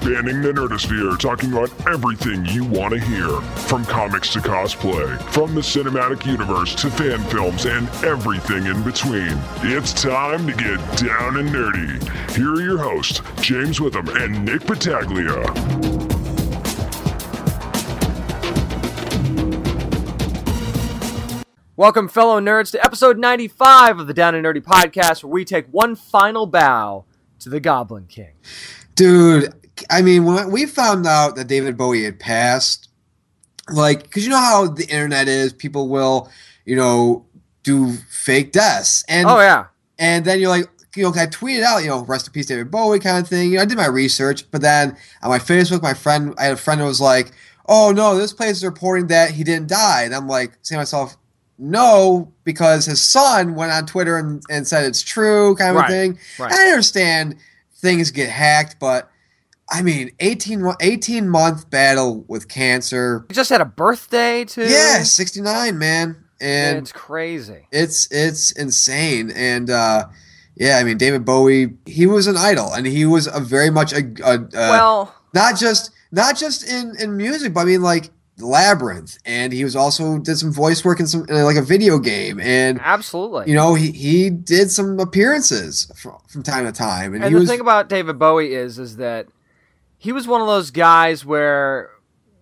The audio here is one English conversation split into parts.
spanning the nerdosphere, talking about everything you want to hear. From comics to cosplay, from the cinematic universe to fan films and everything in between. It's time to get down and nerdy. Here are your hosts, James Witham and Nick Battaglia. Welcome, fellow nerds, to episode 95 of the Down and Nerdy podcast, where we take one final bow to the Goblin King. Dude, I mean, when we found out that David Bowie had passed, like, because you know how the internet is, people will, you know, do fake deaths, and Oh, yeah. and then you're like, you know, I tweeted out, you know, rest in peace, David Bowie, kind of thing. You know, I did my research, but then on my Facebook, my friend, I had a friend who was like, "Oh no, this place is reporting that he didn't die," and I'm like, saying to myself, "No," because his son went on Twitter and, and said it's true, kind of Right, thing. right. I understand things get hacked, but I mean, 18, 18 month battle with cancer. He just had a birthday, too. Yeah, 69, man. And it's crazy. it's it's insane and uh yeah i mean david bowie he was an idol and he was a very much a, a, a well, not just not just in in music but i mean like labyrinth and he was also did some voice work in some in like a video game and absolutely. you know he he did some appearances from, from time to time and, and he the was thing about David Bowie is, is that he was one of those guys where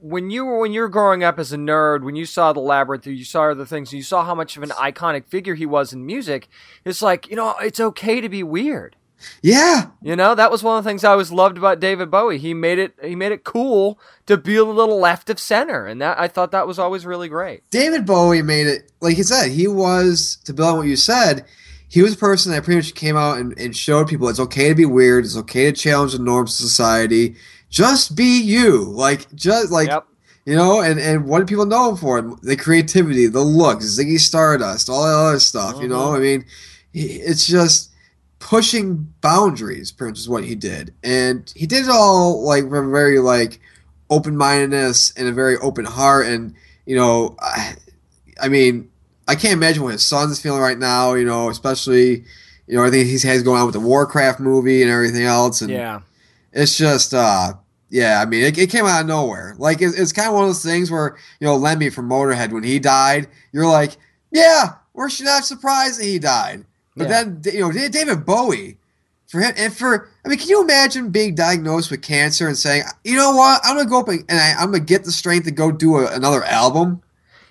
when you were when you were growing up as a nerd, when you saw the labyrinth, or you saw other things, you saw how much of an iconic figure he was in music. It's like you know, it's okay to be weird. yeah You know, that was one of the things I always loved about David Bowie. He made it he made it cool to be a little left of center, and that I thought that was always really great. David Bowie made it, like he said, he was, to build on what you said, he was a person that pretty much came out and, and showed people it's okay to be weird, it's okay to challenge the norms of society. Just be you. Like, just, like, Yep. you know, and, and what do people know him for? The creativity, the looks, Ziggy Stardust, all that other stuff, you know? Mm-hmm. I mean, it's just pushing boundaries, pretty much is what he did. And he did it all, like, a very, like, open mindedness and a very open heart. And, you know, I, I mean, I can't imagine what his son's feeling right now, you know, especially, you know, everything he has going on with the Warcraft movie and everything else. And Yeah. it's just, uh, yeah, I mean, it, it came out of nowhere. Like, it's, it's kind of one of those things where, you know, Lemmy from Motorhead, when he died, you're like, yeah, we're not surprised that he died. But Yeah. then, you know, David Bowie, for him, and for, I mean, can you imagine being diagnosed with cancer and saying, you know what, I'm going to go up and, and I, I'm going to get the strength to go do a, another album?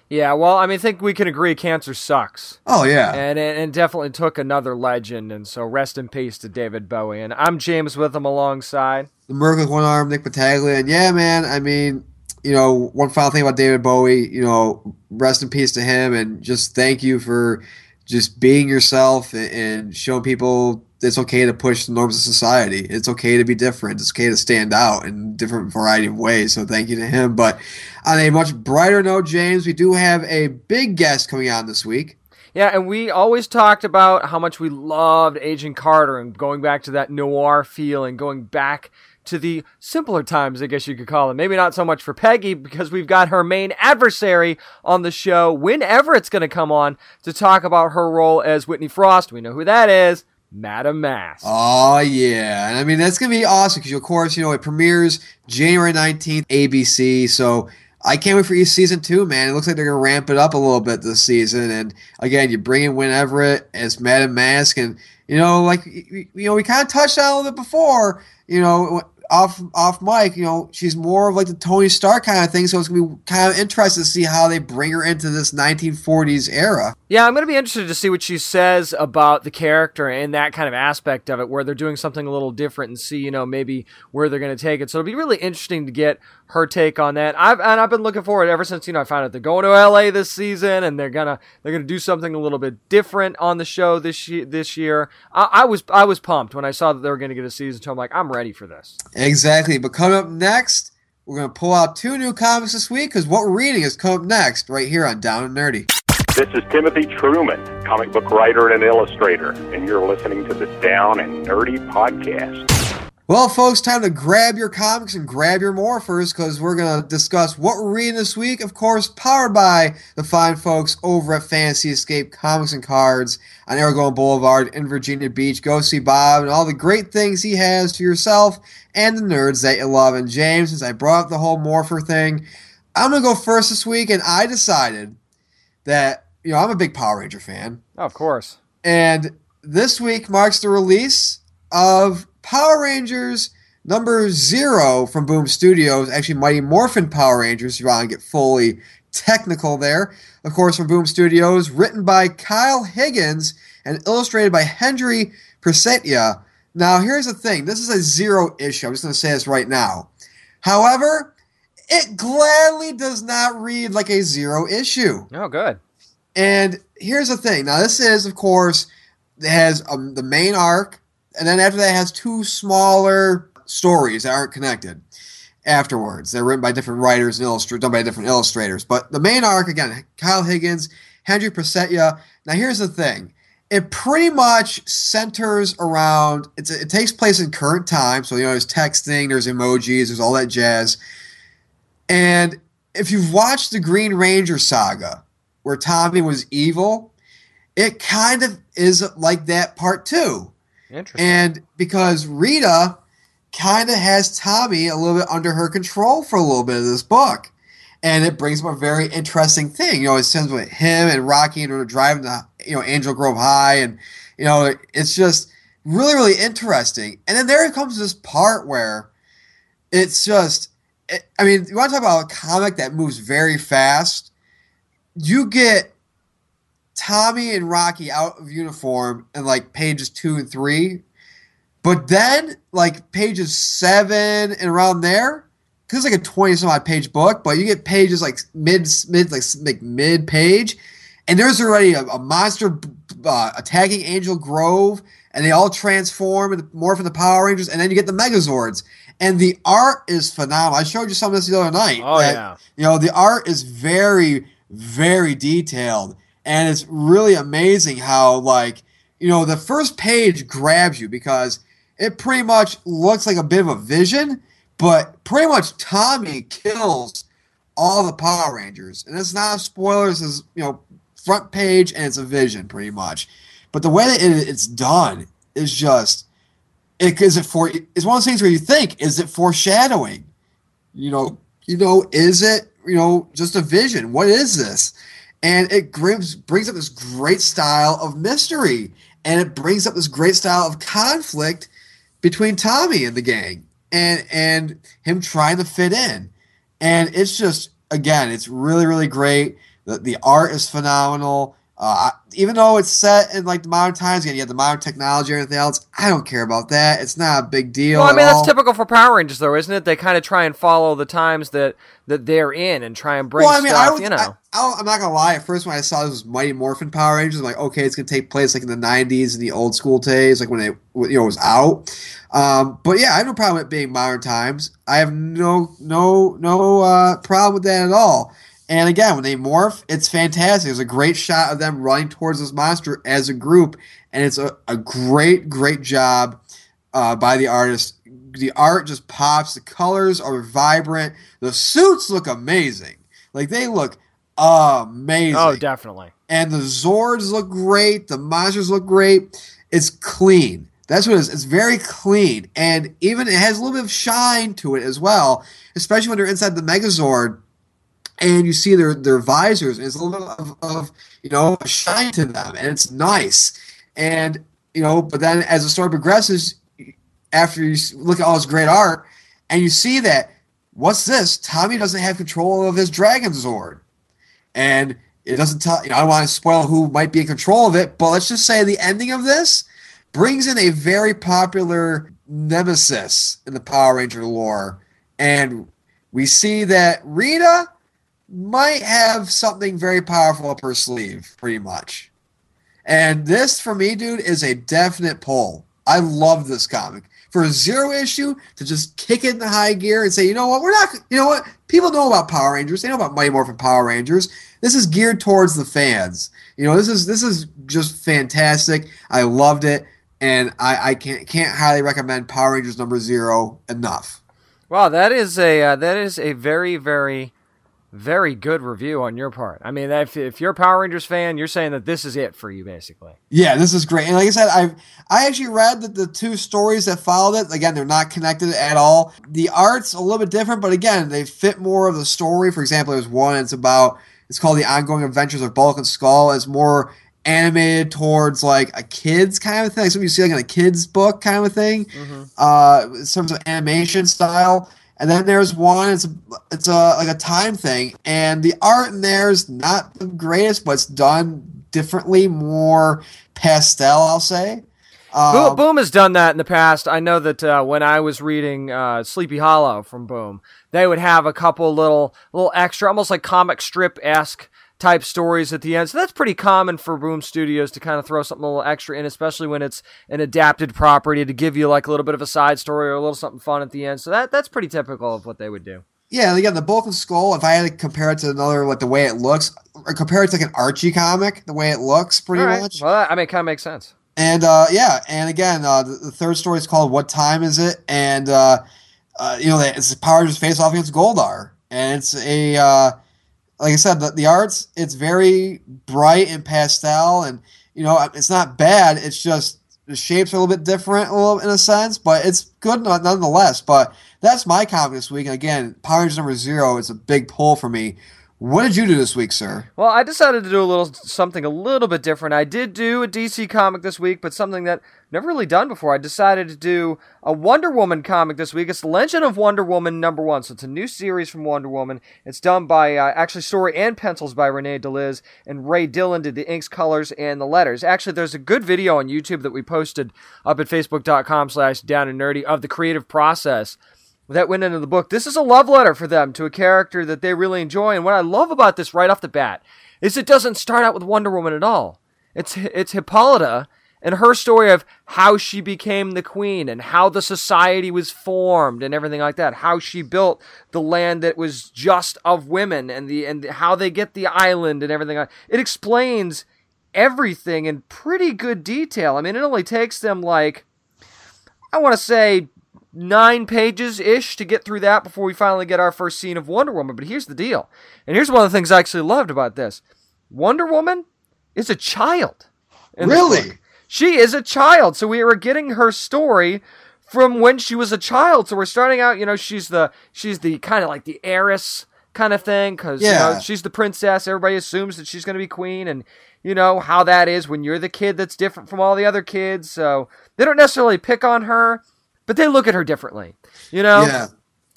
Yeah, well, I mean, I think we can agree cancer sucks. Oh, yeah. And it, it definitely took another legend, and so rest in peace to David Bowie. And I'm James Witham alongside. the Merc with one arm, Nick Battaglia, and yeah, man. I mean, you know, one final thing about David Bowie. You know, rest in peace to him, and just thank you for just being yourself and, and showing people it's okay to push the norms of society. It's okay to be different. It's okay to stand out in different variety of ways. So thank you to him. But on a much brighter note, James, we do have a big guest coming on this week. Yeah, and we always talked about how much we loved Agent Carter and going back to that noir feel and going back to the simpler times, I guess you could call it. Maybe not so much for Peggy because we've got her main adversary on the show whenever it's going to come on to talk about her role as Whitney Frost. We know who that is. Madam Mask. Oh yeah, and I mean that's gonna be awesome because of course you know it premieres January nineteenth ABC. So I can't wait for each season two, man. It looks like they're gonna ramp it up a little bit this season. And again, you bring in Wynn Everett as Madam Mask, and you know like you know we kind of touched on a little bit before. You know off off mic, you know she's more of like the Tony Stark kind of thing. So it's gonna be kind of interesting to see how they bring her into this 1940s era. Yeah, I'm going to be interested to see what she says about the character and that kind of aspect of it, where they're doing something a little different and see, you know, maybe where they're going to take it. So it'll be really interesting to get her take on that. I've and I've been looking forward ever since you know I found out they're going to LA this season and they're gonna they're gonna do something a little bit different on the show this year. This year, I, I was I was pumped when I saw that they were going to get a season two. I'm like, I'm ready for this. Exactly. But coming up next, we're going to pull out two new comics this week because what we're reading is coming up next right here on Down and Nerdy. This is Timothy Truman, comic book writer and illustrator, and you're listening to the Down and Nerdy podcast. Well, folks, time to grab your comics and grab your morphers because we're going to discuss what we're reading this week. Of course, powered by the fine folks over at Fantasy Escape Comics and Cards on Aragon Boulevard in Virginia Beach. Go see Bob and all the great things he has to yourself and the nerds that you love. And James, since I brought up the whole morpher thing, I'm going to go first this week, and I decided that, you know, I'm a big Power Ranger fan. Oh, of course. And this week marks the release of Power Rangers number zero from Boom Studios, actually Mighty Morphin Power Rangers, if you want to get fully technical there. Of course, from Boom Studios, written by Kyle Higgins and illustrated by Hendry Prasetya. Now, here's the thing this is a zero issue. I'm just going to say this right now. However, it gladly does not read like a zero issue. Oh, good. And here's the thing. Now, this is, of course, has um, the main arc and then after that has two smaller stories that aren't connected afterwards. They're written by different writers and illustrators, done by different illustrators. But the main arc, again, Kyle Higgins, Hendry Prasetya. Now here's the thing. It pretty much centers around, it takes place in current time. So, you know, there's texting, there's emojis, there's all that jazz. And if you've watched the Green Ranger saga, where Tommy was evil, it kind of is like that part two and because Rita kind of has Tommy a little bit under her control for a little bit of this book. And it brings up a very interesting thing. You know, it sends with him and Rocky and they're driving to, you know, Angel Grove High. And, you know, it's just really, really interesting. And then there comes this part where it's just, it, I mean, you want to talk about a comic that moves very fast? You get Tommy and Rocky out of uniform in like pages two and three. But then, like pages seven and around there, because it's like a 20 some odd page book, but you get pages like mid, mid, like, like mid page, and there's already a, a monster uh, attacking Angel Grove, and they all transform and morph into Power Rangers, and then you get the Megazords. And the art is phenomenal. I showed you some of this the other night. Oh, that, yeah. You know, the art is very, very detailed. And it's really amazing how like you know the first page grabs you because it pretty much looks like a bit of a vision but pretty much tommy kills all the power rangers. And it's not a spoiler it's you know front page and it's a vision pretty much. But the way that it, it's done is just it is it for it's one of those things where you think is it foreshadowing? You know you know is it you know just a vision. What is this? And it brings brings up this great style of mystery. And it brings up this great style of conflict between Tommy and the gang and and him trying to fit in. And it's just again it's really really great. The, the art is phenomenal uh, even though it's set in like the modern times, again, you have the modern technology and everything else. I don't care about that. It's not a big deal. Well, I mean, all. that's typical for Power Rangers, though, isn't it? They kind of try and follow the times that that they're in and try and bring well, I mean, stuff. I you know, I, am not gonna lie. At first, when I saw this was Mighty Morphin Power Rangers, I'm like, okay, it's gonna take place like in the '90s and the old school days, like when it you know was out. Um, but yeah, I have no problem with being modern times. I have no no no uh, problem with that at all. And again, when they morph, it's fantastic. There's a great shot of them running towards this monster as a group, and it's a, a great, great job uh, by the artist. The art just pops. The colors are vibrant. The suits look amazing. Like they look amazing. Oh, definitely. And the Zords look great. The monsters look great. It's clean. That's what it is. It's very clean, and even it has a little bit of shine to it as well, especially when they're inside the Megazord and you see their their visors, and it's a little bit of, of you know a shine to them, and it's nice. And you know, but then as the story progresses, after you look at all this great art, and you see that what's this? Tommy doesn't have control of his Dragon Zord, and it doesn't tell. You know, I don't want to spoil who might be in control of it, but let's just say the ending of this brings in a very popular nemesis in the Power Ranger lore, and we see that Rita might have something very powerful up her sleeve, pretty much. And this, for me, dude, is a definite pull. I love this comic. For a zero issue, to just kick it the high gear and say, you know what, we're not, you know what, people know about Power Rangers. They know about Mighty Morphin Power Rangers. This is geared towards the fans. You know, this is this is just fantastic. I loved it. and I, I can't can't highly recommend Power Rangers number zero enough. Wow, that is a uh, that is a very very very good review on your part. I mean, if, if you're a Power Rangers fan, you're saying that this is it for you, basically. Yeah, this is great. And like I said, I've I actually read that the two stories that followed it. Again, they're not connected at all. The art's a little bit different, but again, they fit more of the story. For example, there's one. It's about it's called the ongoing adventures of Bulk and Skull. It's more animated towards like a kids kind of thing, like something you see like in a kids book kind of thing, mm-hmm. uh, in terms of animation style. And then there's one. It's a, it's a like a time thing, and the art in there is not the greatest, but it's done differently, more pastel. I'll say. Um, Boom has done that in the past. I know that uh, when I was reading uh, Sleepy Hollow from Boom, they would have a couple little little extra, almost like comic strip esque type stories at the end. So that's pretty common for Boom Studios to kind of throw something a little extra in, especially when it's an adapted property to give you like a little bit of a side story or a little something fun at the end. So that that's pretty typical of what they would do. Yeah, again, the Bulk and Skull. If I had to compare it to another, like the way it looks, or compare it to like an Archie comic, the way it looks, pretty right. much. Well, I mean, it kind of makes sense. And uh, yeah, and again, uh, the, the, third story is called "What Time Is It?" and uh, uh you know, it's Power Rangers face off against Goldar, and it's a uh, like I said, the, the arts it's very bright and pastel, and you know it's not bad. It's just the shapes are a little bit different, a little in a sense, but it's good nonetheless. But that's my comic this week. And again, Power Rangers number zero is a big pull for me. What did you do this week, sir? Well, I decided to do a little something a little bit different. I did do a DC comic this week, but something that I've never really done before. I decided to do a Wonder Woman comic this week. It's Legend of Wonder Woman number one. So it's a new series from Wonder Woman. It's done by uh, actually story and pencils by Renae De Liz and Ray Dillon did the inks, colors, and the letters. Actually, there's a good video on YouTube that we posted up at facebook.com/slash down and nerdy of the creative process that went into the book. This is a love letter for them to a character that they really enjoy. And what I love about this right off the bat is it doesn't start out with Wonder Woman at all. It's it's Hippolyta and her story of how she became the queen and how the society was formed and everything like that. How she built the land that was just of women and the and how they get the island and everything. It explains everything in pretty good detail. I mean, it only takes them like I want to say nine pages ish to get through that before we finally get our first scene of Wonder Woman. But here's the deal. And here's one of the things I actually loved about this Wonder Woman is a child. Really? She is a child. So we were getting her story from when she was a child. So we're starting out, you know, she's the she's the kind of like the heiress kind of thing because yeah. you know, she's the princess. Everybody assumes that she's going to be queen, and you know how that is when you're the kid that's different from all the other kids. So they don't necessarily pick on her, but they look at her differently. You know? Yeah.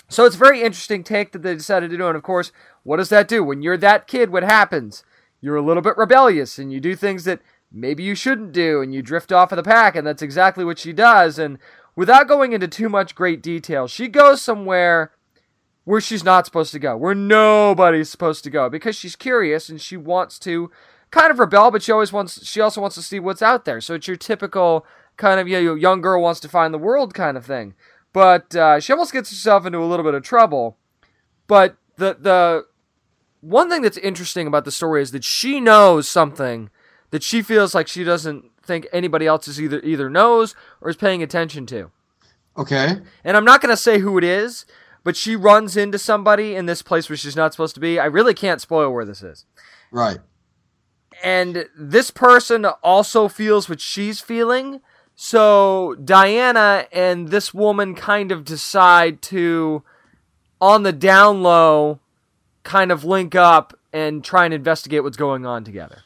So it's a very interesting take that they decided to do. And of course, what does that do? When you're that kid, what happens? You're a little bit rebellious and you do things that maybe you shouldn't do and you drift off of the pack. And that's exactly what she does. And without going into too much great detail, she goes somewhere where she's not supposed to go, where nobody's supposed to go because she's curious and she wants to kind of rebel, but she always wants, she also wants to see what's out there. So it's your typical kind of you know, young girl wants to find the world kind of thing. But uh, she almost gets herself into a little bit of trouble. But the the one thing that's interesting about the story is that she knows something that she feels like she doesn't think anybody else is either either knows or is paying attention to. Okay. And I'm not going to say who it is, but she runs into somebody in this place where she's not supposed to be. I really can't spoil where this is. Right. And this person also feels what she's feeling, so Diana and this woman kind of decide to, on the down low, kind of link up and try and investigate what's going on together.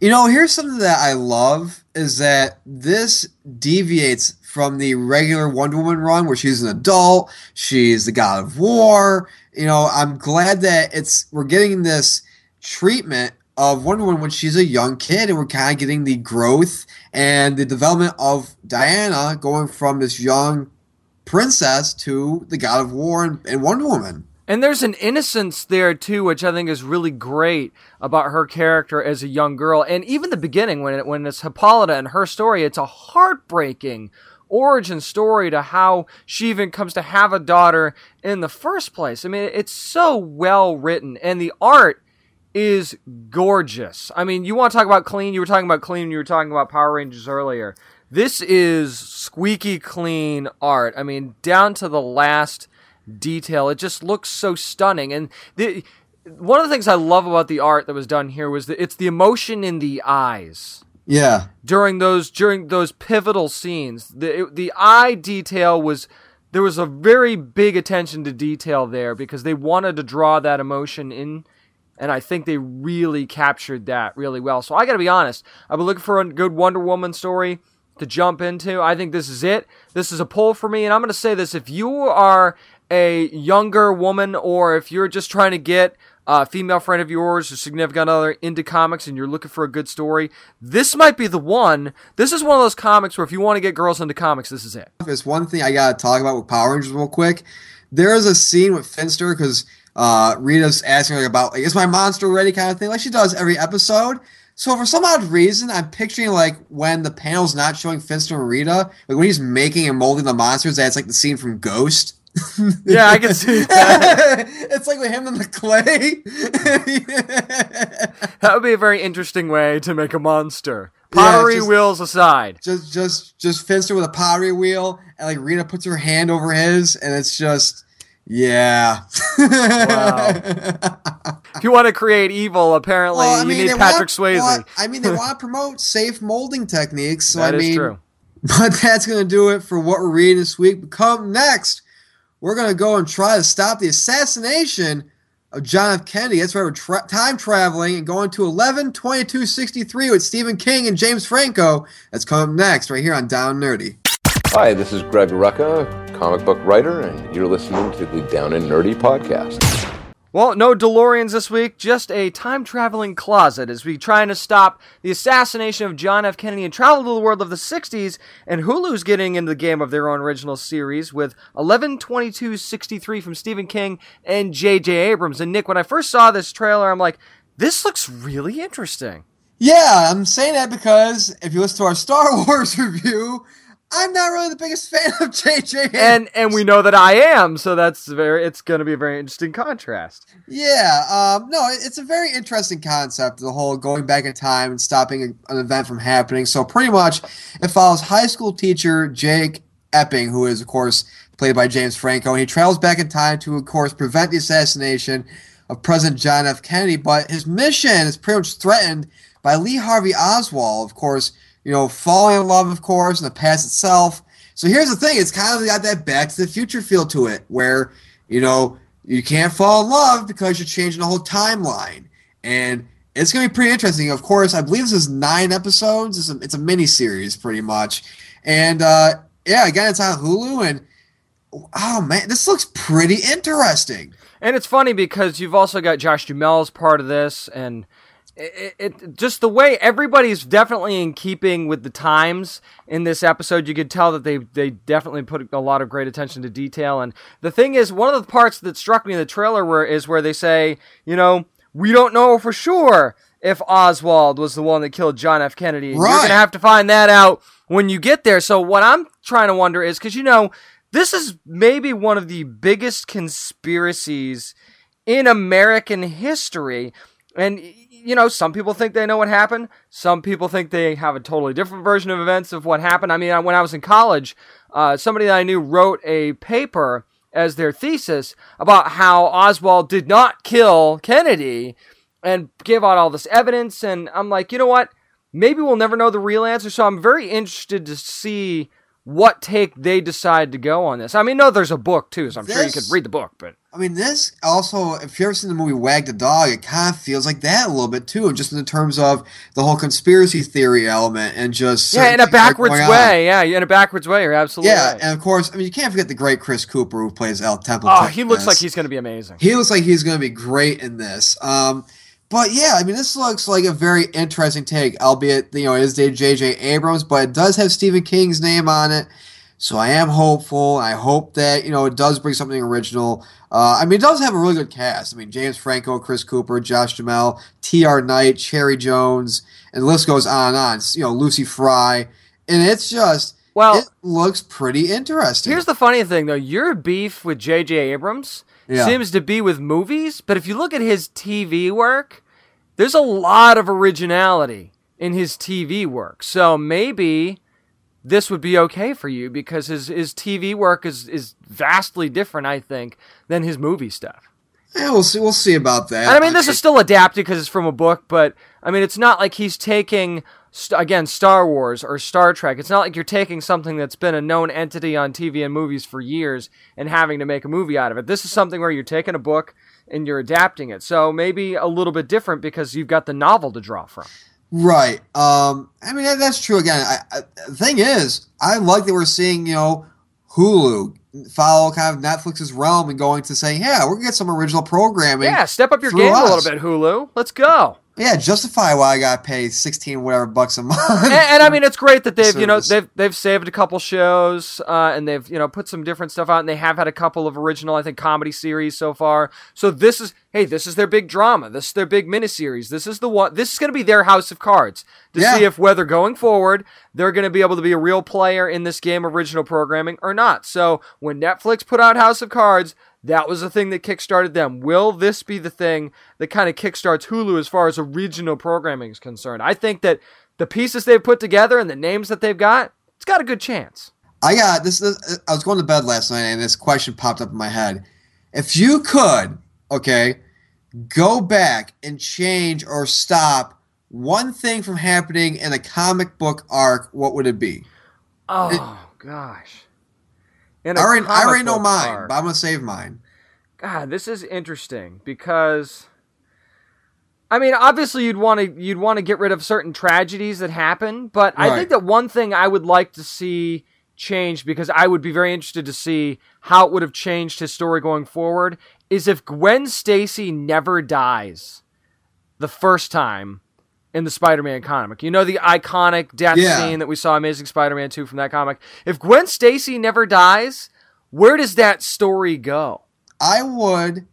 You know, here's something that I love is that this deviates from the regular Wonder Woman run where she's an adult, she's the god of war. You know, I'm glad that it's we're getting this treatment of Wonder Woman when she's a young kid, and we're kind of getting the growth and the development of Diana going from this young princess to the God of War and, and Wonder Woman. And there's an innocence there too, which I think is really great about her character as a young girl. And even the beginning, when it, when it's Hippolyta and her story, it's a heartbreaking origin story to how she even comes to have a daughter in the first place. I mean, it's so well written, and the art is gorgeous. I mean, you want to talk about clean? You were talking about clean. You were talking about Power Rangers earlier. This is squeaky clean art. I mean, down to the last detail. It just looks so stunning. And the one of the things I love about the art that was done here was that it's the emotion in the eyes Yeah. during those during those pivotal scenes. The it- the eye detail was there was a very big attention to detail there because they wanted to draw that emotion in and I think they really captured that really well. So I got to be honest, I've been looking for a good Wonder Woman story to jump into. I think this is it. This is a pull for me and I'm going to say this if you are a younger woman or if you're just trying to get a female friend of yours or significant other into comics and you're looking for a good story, this might be the one. This is one of those comics where if you want to get girls into comics, this is it. There's one thing I gotta talk about with Power Rangers real quick. There is a scene with Finster because uh, Rita's asking her about like, is my monster ready kind of thing, like she does every episode. So for some odd reason, I'm picturing like when the panel's not showing Finster and Rita, like when he's making and molding the monsters, that's like the scene from Ghost. Yeah, I can see that. it's like with him and the clay. That would be a very interesting way to make a monster. Yeah, Pottery just- wheels aside. just just just Finster with a pottery wheel, and like Rita puts her hand over his, and it's just yeah. If you want to create evil, apparently Well, I you need Patrick want- Swayze. well, I mean, they want to promote safe molding techniques. So That I is mean, true. but that's going to do it for what we're reading this week. But come next, we're going to go and try to stop the assassination of John F. Kennedy. That's why we're tra- time traveling and going to 11 22 63 with Stephen King and James Franco. That's coming up next, right here on Down Nerdy. Hi, this is Greg Rucka, comic book writer, and you're listening to the Down and Nerdy podcast. Well, no DeLoreans this week, just a time traveling closet as we trying to stop the assassination of John F. Kennedy and travel to the world of the 60s. And Hulu's getting into the game of their own original series with 112263 from Stephen King and J.J. Abrams. And Nick, when I first saw this trailer, I'm like, this looks really interesting. Yeah, I'm saying that because if you listen to our Star Wars review, I'm not really the biggest fan of JJ. And and we know that I am, so that's very it's going to be a very interesting contrast. yeah, um, no, it's a very interesting concept. The whole going back in time and stopping an event from happening. So pretty much, it follows high school teacher Jake Epping, who is of course played by James Franco, and he travels back in time to, of course, prevent the assassination of President John F. Kennedy. But his mission is pretty much threatened by Lee Harvey Oswald, of course. You know, falling in love, of course, and the past itself. So here's the thing: it's kind of got that Back to the Future feel to it, where you know you can't fall in love because you're changing the whole timeline, and it's gonna be pretty interesting. Of course, I believe this is nine episodes. It's a, it's a mini series, pretty much, and uh, yeah, again, it's on Hulu, and oh man, this looks pretty interesting. And it's funny because you've also got Josh Duhamel as part of this, and it, it just the way everybody's definitely in keeping with the times in this episode. You could tell that they they definitely put a lot of great attention to detail. And the thing is, one of the parts that struck me in the trailer were is where they say, you know, we don't know for sure if Oswald was the one that killed John F. Kennedy. And You're gonna have to find that out when you get there. So what I'm trying to wonder is because you know this is maybe one of the biggest conspiracies in American history. And, you know, some people think they know what happened. Some people think they have a totally different version of events of what happened. I mean, when I was in college, uh, somebody that I knew wrote a paper as their thesis about how Oswald did not kill Kennedy and gave out all this evidence. And I'm like, you know what? Maybe we'll never know the real answer. So I'm very interested to see what take they decide to go on this. I mean, no, there's a book too, so I'm sure you could read the book, but I mean, this also, if you've ever seen the movie Wag the Dog, it kind of feels like that a little bit too, just in terms of the whole conspiracy theory element and just yeah, in a certain things that are backwards going on. way. Yeah, in a backwards way. You're absolutely Yeah, right. and of course, I mean, you can't forget the great Chris Cooper who plays El Temple. oh, he looks like he's going to be amazing. He looks like he's going to be great in this. Um, but yeah, I mean, this looks like a very interesting take, albeit you know it is J.J. Abrams, but it does have Stephen King's name on it. So I am hopeful. I hope that you know it does bring something original. Uh, I mean, it does have a really good cast. I mean, James Franco, Chris Cooper, Josh Duhamel, T.R. Knight, Cherry Jones, and the list goes on and on. It's, you know, Lucy Fry, and it's just Well- it looks pretty interesting. Here's the funny thing, though. Your beef with J.J. Abrams Yeah. seems to be with movies, but if you look at his TV work, there's a lot of originality in his TV work. So maybe this would be okay for you because his his TV work is is vastly different, I think, than his movie stuff. Yeah, we'll see. We'll see about that. And I mean, this is still adapted because it's from a book, but I mean, it's not like he's taking again Star Wars or Star Trek. It's not like you're taking something that's been a known entity on TV and movies for years and having to make a movie out of it. This is something where you're taking a book and you're adapting it. So maybe a little bit different because you've got the novel to draw from. Right. Um, I mean, that's true. Again, I, I, the thing is, I like that we're seeing, you know, Hulu follow kind of Netflix's realm and going to say, yeah, we're going to get some original programming. Yeah, step up your game a little bit, Hulu. Let's go. Yeah, justify why I got paid 16 whatever bucks a month. and, and I mean, it's great that they've you know they've they've saved a couple shows uh, and they've you know put some different stuff out and they have had a couple of original I think comedy series so far. So this is hey, this is their big drama. This is their big miniseries. This is the one. This is going to be their House of Cards to Yeah. see if whether going forward they're going to be able to be a real player in this game of original programming or not. So when Netflix put out House of Cards. That was the thing that kickstarted them. Will this be the thing that kind of kickstarts Hulu as far as original programming is concerned? I think that the pieces they've put together and the names that they've got, it's got a good chance. I got this, this. Uh, I was going to bed last night and this question popped up in my head. If you could, okay, go back and change or stop one thing from happening in a comic book arc, what would it be? Oh gosh. In I already, I already know mine, but I'm going to save mine. God, this is interesting because I mean, obviously you'd want to you'd want to get rid of certain tragedies that happen, but I think that one thing I would like to see change because I would be very interested to see how it would have changed his story going forward is if Gwen Stacy never dies the first time in the Spider-Man comic. You know the iconic death Yeah. scene that we saw Amazing Spider-Man 2 from that comic. If Gwen Stacy never dies, where does that story go? I would,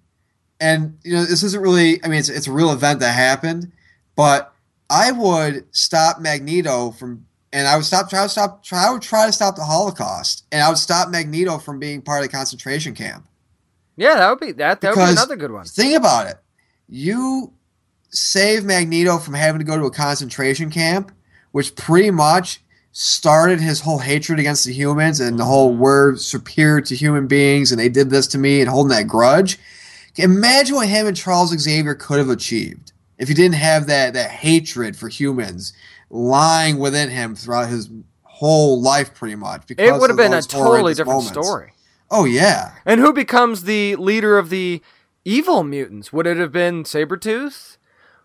and you know, this isn't really. I mean, it's it's a real event that happened, but I would stop Magneto from, and I would stop try to stop try I would try to stop the Holocaust, and I would stop Magneto from being part of the concentration camp. Yeah, that would be that. That would be another good one. Think about it. You save Magneto from having to go to a concentration camp, which pretty much started his whole hatred against the humans and the whole we're superior to human beings and they did this to me and holding that grudge. Imagine what him and Charles Xavier could have achieved if he didn't have that that hatred for humans lying within him throughout his whole life pretty much because It would have been a totally different moments. story. Oh yeah. And who becomes the leader of the evil mutants? Would it have been Sabretooth?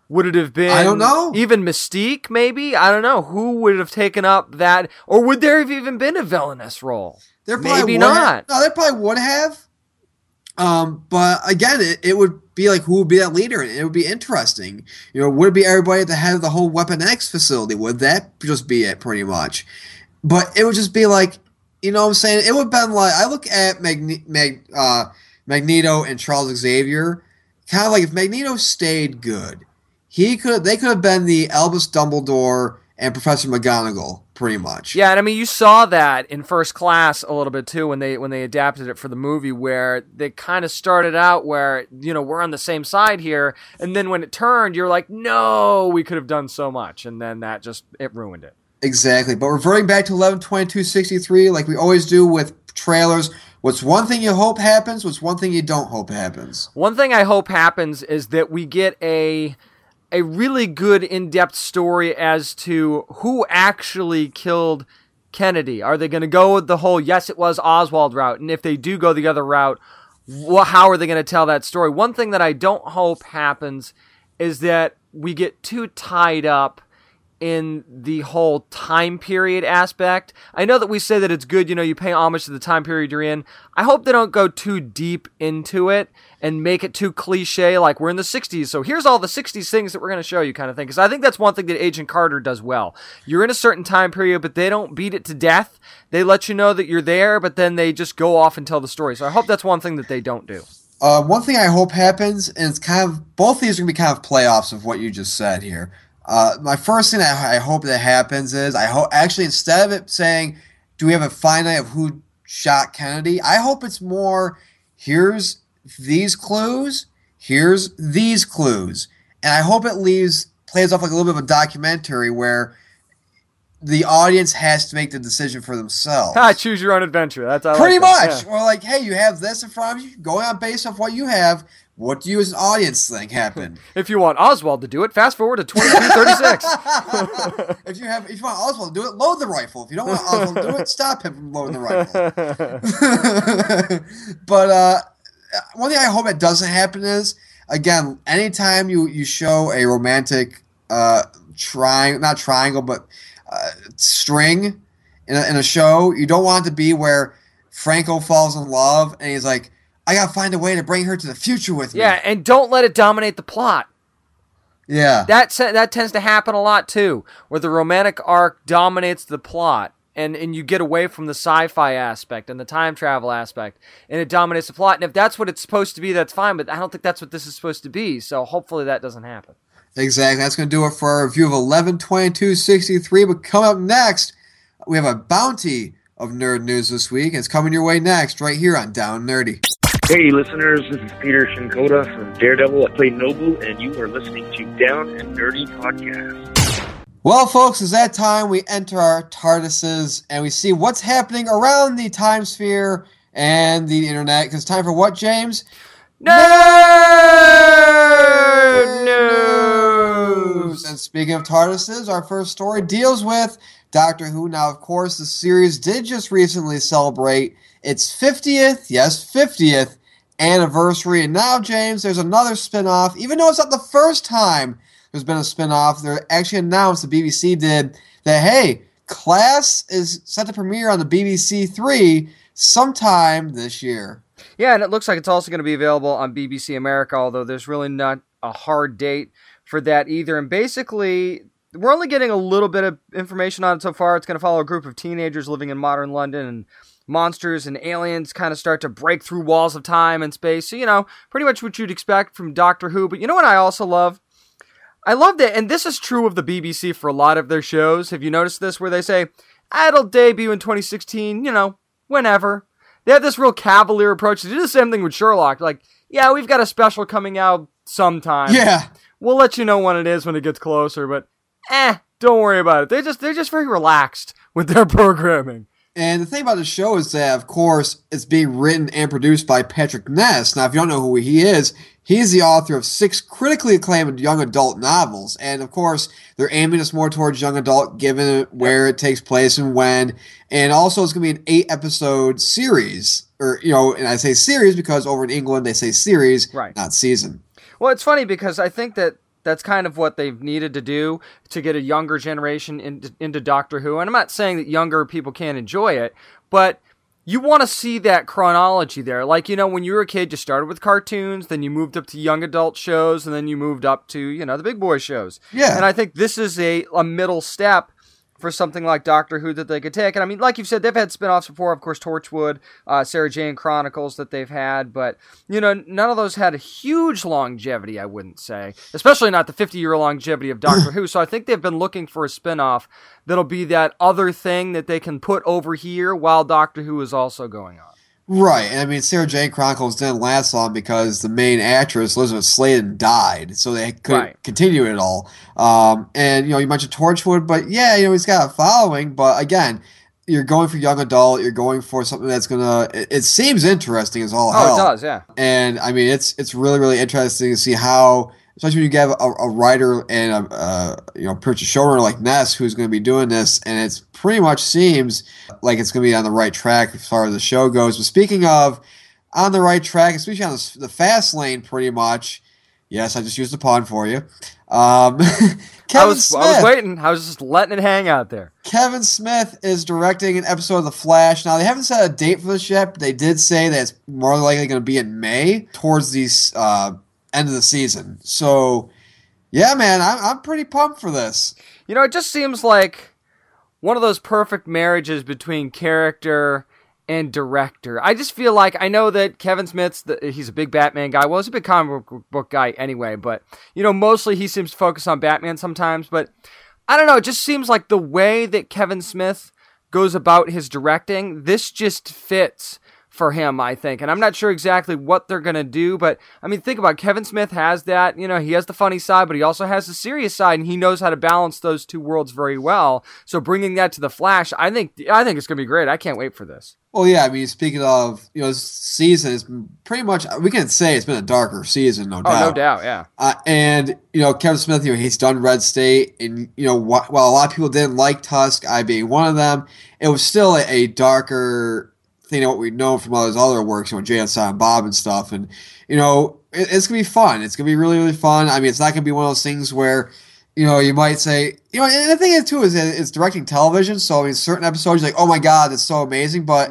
Would it have been I don't know. Even Mystique, maybe? I don't know. Who would have taken up that or would there have even been a villainous role? There probably Maybe not. Have, no, there probably would have. Um, but again, it, it would be like who would be that leader? and It would be interesting. You know, would it be everybody at the head of the whole Weapon X facility? Would that just be it, pretty much? But it would just be like, you know, what I'm saying it would have been like I look at Magne- Mag- uh, Magneto and Charles Xavier, kind of like if Magneto stayed good, he could they could have been the Albus Dumbledore and Professor McGonagall, pretty much. Yeah, and I mean you saw that in first class a little bit too when they when they adapted it for the movie where they kind of started out where you know we're on the same side here and then when it turned you're like no we could have done so much and then that just it ruined it. Exactly. But reverting back to 112263, like we always do with trailers, what's one thing you hope happens? What's one thing you don't hope happens? One thing I hope happens is that we get a a really good in-depth story as to who actually killed Kennedy. Are they going to go with the whole yes it was Oswald route and if they do go the other route, wh- how are they going to tell that story? One thing that I don't hope happens is that we get too tied up in the whole time period aspect. I know that we say that it's good, you know, you pay homage to the time period you're in. I hope they don't go too deep into it and make it too cliche, like we're in the 60s, so here's all the 60s things that we're going to show you, kind of thing. Because I think that's one thing that Agent Carter does well. You're in a certain time period, but they don't beat it to death. They let you know that you're there, but then they just go off and tell the story. So I hope that's one thing that they don't do. Uh, one thing I hope happens, and it's kind of both these are gonna be kind of playoffs of what you just said here. Uh, my first thing that I hope that happens is I hope actually instead of it saying, "Do we have a finite of who shot Kennedy?" I hope it's more, "Here's these clues, here's these clues," and I hope it leaves plays off like a little bit of a documentary where the audience has to make the decision for themselves. Ah, choose your own adventure. That's I Pretty like that, much. yeah. Or like, hey, you have this in front of you. Going on based off what you have, what do you as an audience think happened? If you want Oswald to do it, fast forward to 2236. if you have, if you want Oswald to do it, load the rifle. If you don't want Oswald to do it, stop him from loading the rifle. but uh, one thing I hope it doesn't happen is again, anytime you you show a romantic uh triangle, not triangle, but uh, string in a, in a show, you don't want it to be where Franco falls in love and he's like, I gotta find a way to bring her to the future with me. yeah, and don't let it dominate the plot. yeah. That that tends to happen a lot too, where the romantic arc dominates the plot, and and you get away from the sci-fi aspect and the time travel aspect, and it dominates the plot. And if that's what it's supposed to be, that's fine. But I don't think that's what this is supposed to be. So hopefully that doesn't happen. Exactly. That's going to do it for our review of 112263. But come up next, we have a bounty of nerd news this week. It's coming your way next, right here on Down Nerdy. Hey, listeners, this is Peter Shinkoda from Daredevil. I play Nobu, and you are listening to Down and Nerdy Podcast. Well, folks, it's that time we enter our TARDISes and we see what's happening around the time sphere and the internet. Because time for what, James? Nerd news. And speaking of TARDISes, our first story deals with Doctor Who. Now, of course, the series did just recently celebrate its 50th, yes, 50th anniversary. And now, James, there's another spin off. Even though it's not the first time there's been a spin off, they actually announced, the BBC did, that, hey, Class is set to premiere on the BBC Three sometime this year. Yeah, and it looks like it's also going to be available on BBC America, although there's really not a hard date for that either. And basically, we're only getting a little bit of information on it so far. It's going to follow a group of teenagers living in modern London and monsters and aliens kind of start to break through walls of time and space. So, you know, pretty much what you'd expect from Doctor Who. But you know what I also love? I loved it, and this is true of the BBC for a lot of their shows. Have you noticed this where they say, it'll debut in 2016, you know, whenever. They have this real cavalier approach. They do the same thing with Sherlock. Like, yeah, we've got a special coming out sometime. Yeah. We'll let you know when it is when it gets closer, but eh, don't worry about it. They just they're just very relaxed with their programming. And the thing about the show is that, of course, it's being written and produced by Patrick Ness. Now, if you don't know who he is, he's the author of six critically acclaimed young adult novels. And, of course, they're aiming this more towards young adult, given where it takes place and when. And also, it's going to be an eight episode series. Or, you know, and I say series because over in England, they say series, Right. not season. Well, it's funny because I think that that's kind of what they've needed to do to get a younger generation into, into Doctor Who. And I'm not saying that younger people can't enjoy it, but you want to see that chronology there. Like, you know, when you were a kid, you started with cartoons, then you moved up to young adult shows, and then you moved up to, you know, the big boy shows. Yeah. And I think this is a, a middle step for something like Doctor Who that they could take. And I mean, like you've said, they've had spin offs before, of course, Torchwood, uh, Sarah Jane Chronicles that they've had, but, you know, none of those had a huge longevity, I wouldn't say, especially not the 50 year longevity of Doctor Who. So I think they've been looking for a spin off that'll be that other thing that they can put over here while Doctor Who is also going on. Right, and I mean Sarah Jane Chronicles didn't last long because the main actress Elizabeth Sladen died, so they couldn't Right. continue it all. Um, and you know, you mentioned Torchwood, but yeah, you know, he's got a following, but again, you're going for young adult, you're going for something that's gonna. It, it seems interesting as all Oh, hell. it does, yeah. and I mean it's it's really really interesting to see how, especially when you get a, a writer and a, uh you know purchase showrunner like Ness who's going to be doing this, and it's pretty much seems like it's going to be on the right track as far as the show goes. But speaking of on the right track, especially on the, the fast lane, pretty much. Yes, I just used a pawn for you. Um, Kevin I was, Smith. I was waiting. I was just letting it hang out there. Kevin Smith is directing an episode of The Flash. Now, they haven't set a date for this yet, but they did say that it's more likely going to be in May towards the uh, end of the season. So, yeah, man, I'm, I'm pretty pumped for this. You know, it just seems like one of those perfect marriages between character and director. I just feel like I know that Kevin Smith's the, he's a big Batman guy. Well, he's a big comic book- guy anyway, but you know, mostly he seems to focus on Batman sometimes, but I don't know, it just seems like the way that Kevin Smith goes about his directing, this just fits for him, I think. And I'm not sure exactly what they're going to do, but I mean, think about it. Kevin Smith has that, you know, he has the funny side, but he also has the serious side and he knows how to balance those two worlds very well. So bringing that to the Flash, I think I think it's going to be great. I can't wait for this. Well, yeah, I mean, speaking of, you know, this season is pretty much, we can say it's been a darker season, no doubt. Oh, no doubt, yeah. Uh, and, you know, Kevin Smith, you know, he's done Red State, and, you know, wh- while a lot of people didn't like Tusk, I being one of them, it was still a, a darker thing than what we know from all his other works, you know, Jay and Silent Bob and stuff. And, you know, it, it's going to be fun. It's going to be really, really fun. I mean, it's not going to be one of those things where, you know, you might say, you know, and the thing is too is that it's directing television, so I mean, certain episodes you're like, oh my god, it's so amazing, but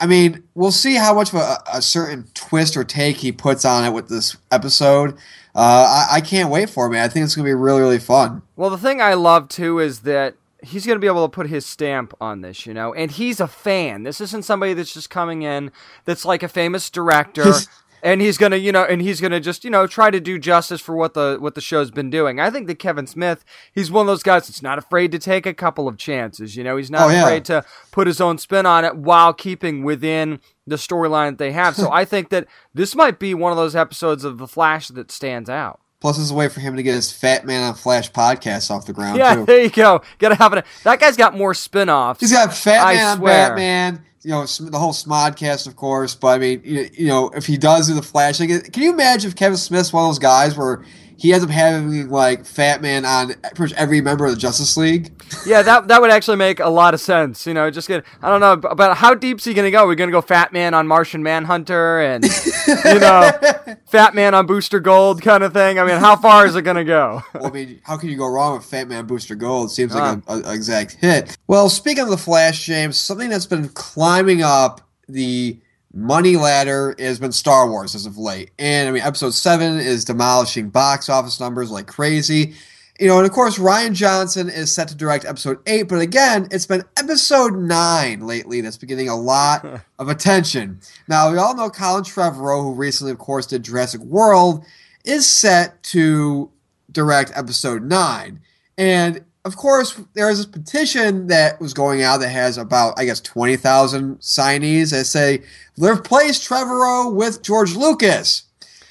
I mean, we'll see how much of a, a certain twist or take he puts on it with this episode. Uh, I, I can't wait for it, man. I think it's gonna be really, really fun. Well, the thing I love too is that he's going to be able to put his stamp on this, you know, and he's a fan. This isn't somebody that's just coming in that's like a famous director. His- and he's gonna, you know, and he's gonna just, you know, try to do justice for what the what the show's been doing. I think that Kevin Smith, he's one of those guys that's not afraid to take a couple of chances. You know, he's not Oh, yeah. afraid to put his own spin on it while keeping within the storyline that they have. So I think that this might be one of those episodes of The Flash that stands out. Plus, it's a way for him to get his Fat Man on Flash podcast off the ground Yeah, too. there you go. Gotta have it. That guy's got more spin-offs. He's got Fat I Man on swear. Batman. You know the whole Smodcast, of course. But I mean, you, you know, if he does do the Flash, like, can you imagine if Kevin Smith's one of those guys where he ends up having like Fat Man on pretty much every member of the Justice League? Yeah, that that would actually make a lot of sense. You know, just get I don't know about how deep's he gonna go. We're gonna go Fat Man on Martian Manhunter and you know Fat Man on Booster Gold kind of thing. I mean, how far is it gonna go? Well, I mean, how can you go wrong with Fat Man Booster Gold? Seems like a, a, a exact hit. Well, speaking of the Flash, James, something that's been climbing up the money ladder has been Star Wars as of late. And I mean, Episode Seven is demolishing box office numbers like crazy. You know, and of course, Rian Johnson is set to direct Episode Eight, but again, it's been Episode Nine lately that's been getting a lot of attention. Now, we all know Colin Trevorrow, who recently, of course, did Jurassic World, is set to direct episode nine. And of course, there is this petition that was going out that has about, I guess, 20,000 signees that say, replace Trevorrow with George Lucas.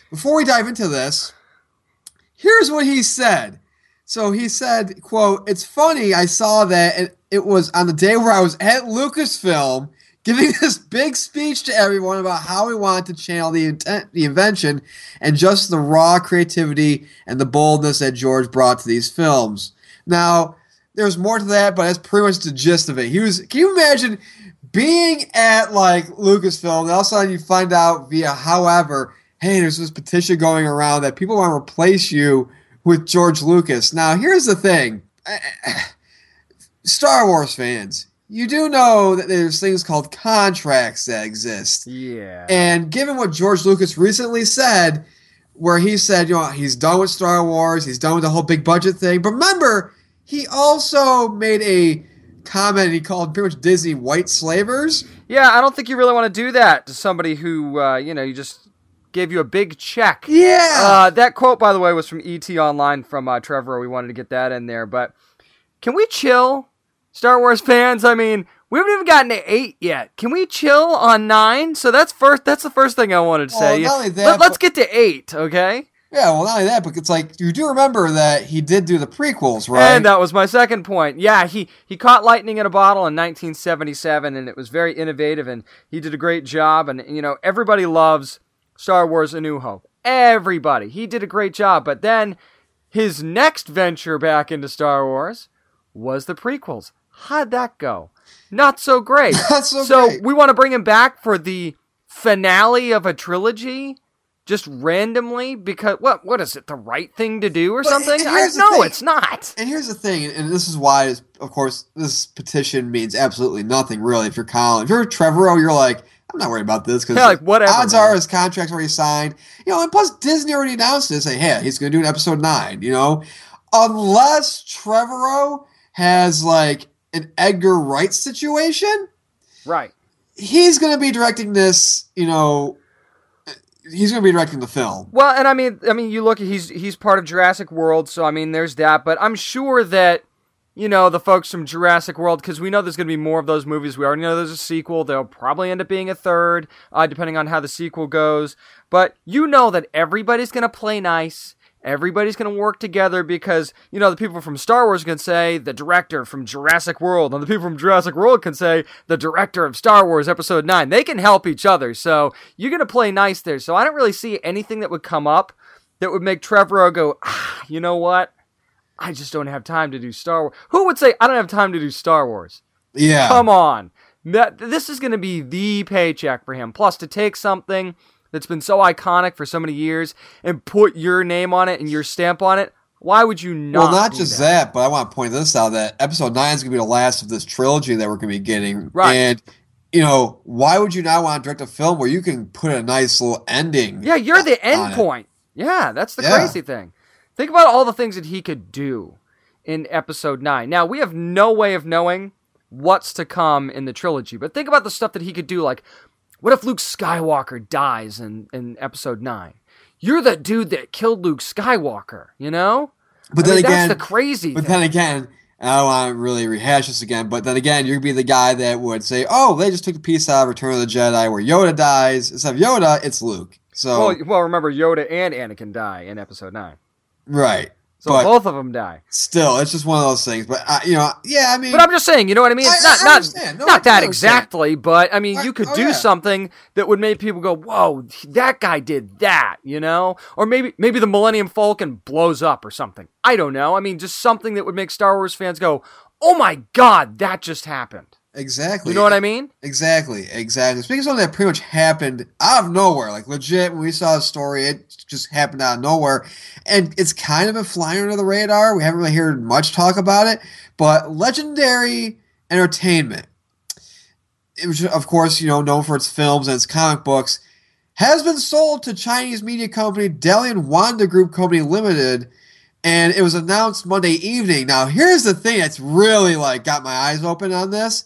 Before we dive into this, here's what he said. So he said, quote, it's funny, I saw that and it was on the day where I was at Lucasfilm giving this big speech to everyone about how we wanted to channel the intent, the invention, and just the raw creativity and the boldness that George brought to these films. Now, there's more to that, but that's pretty much the gist of it. He was. Can you imagine being at like Lucasfilm, and all of a sudden you find out via however, hey, there's this petition going around that people want to replace you with George Lucas. Now, here's the thing. Eh, eh, eh, Star Wars fans, you do know that there's things called contracts that exist. Yeah. And given what George Lucas recently said, where he said, you know, he's done with Star Wars, he's done with the whole big budget thing. But remember, he also made a comment he called pretty much Disney white slavers. Yeah, I don't think you really want to do that to somebody who uh, you know you just gave you a big check. Yeah. Uh, that quote, by the way, was from ET Online from uh, Trevor. We wanted to get that in there, but can we chill, Star Wars fans? I mean, we haven't even gotten to eight yet. Can we chill on nine? So that's first. That's the first thing I wanted to Well, say. not only that, Let, us get to eight, okay? yeah, well, not only that, but it's like, you do remember that he did do the prequels, right? And that was my second point. Yeah, he, he caught lightning in a bottle in 1977, and it was very innovative, and he did a great job. And, you know, everybody loves Star Wars A New Hope. Everybody. He did a great job. But then his next venture back into Star Wars was the prequels. How'd that go? Not so great. Not so great. we want to bring him back for the finale of a trilogy? Just randomly because what what is it the right thing to do or But something? I, here's the no, thing. it's not. And here's the thing, and this is why, of course, this petition means absolutely nothing, really. If you're Colin, if you're Trevorrow, you're like, I'm not worried about this because Yeah, like, whatever, odds man. are his contract's already signed. You know, and plus Disney already announced this. Say, hey, he's going to do an episode nine. You know, unless Trevorrow has like an Edgar Wright situation, Right. he's going to be directing this. You know, he's going to be directing the film. Well, and I mean, I mean, you look at he's he's part of Jurassic World, so I mean, there's that. But I'm sure that you know, the folks from Jurassic World, because we know there's going to be more of those movies. We already know there's a sequel. There'll probably end up being a third, uh, depending on how the sequel goes. But you know that everybody's going to play nice. Everybody's going to work together because, you know, the people from Star Wars can say the director from Jurassic World, and the people from Jurassic World can say the director of Star Wars Episode 9. They can help each other. So you're going to play nice there. So I don't really see anything that would come up that would make Trevorrow go, ah, you know what? I just don't have time to do Star Wars. Who would say I don't have time to do Star Wars? Yeah. Come on. That, this is going to be the paycheck for him. Plus, to take something that's been so iconic for so many years and put your name on it and your stamp on it, why would you not? Well, not just that? that. but I want to point this out that episode nine is going to be the last of this trilogy that we're going to be getting. Right. And, you know, why would you not want to direct a film where you can put a nice little ending? Yeah, you're the end it? point. Yeah, that's the Yeah. crazy thing. Think about all the things that he could do in episode 9. Now, we have no way of knowing what's to come in the trilogy, but think about the stuff that he could do like what if Luke Skywalker dies in in episode 9? You're the dude that killed Luke Skywalker, you know? But I then mean, again, that's the crazy But thing. then again, I don't want to really rehash this again, but then again, you'd be the guy that would say, "Oh, they just took a piece out of Return of the Jedi where Yoda dies. Instead of Yoda, it's Luke." So well, well, remember Yoda and Anakin die in episode 9. right, So but both of them die. still, it's just one of those things. But uh, you know, yeah, I mean, But I'm just saying, you know what I mean? It's I- not I not. No, not I that exactly, but I mean, I- you could oh, do yeah. something that would make people go, "Whoa, that guy did that," you know? Or maybe maybe the Millennium Falcon blows up or something. I don't know. I mean, just something that would make Star Wars fans go, "Oh my god, that just happened." Exactly. You know what I mean? Exactly, exactly. Speaking of something that pretty much happened out of nowhere, like legit, when we saw the story, it just happened out of nowhere, and it's kind of been flying under the radar. We haven't really heard much talk about it, but Legendary Entertainment, which of course, you know, known for its films and its comic books, has been sold to Chinese media company Dalian Wanda Group Company Limited. And it was announced Monday evening. Now, here's the thing that's really like got my eyes open on this.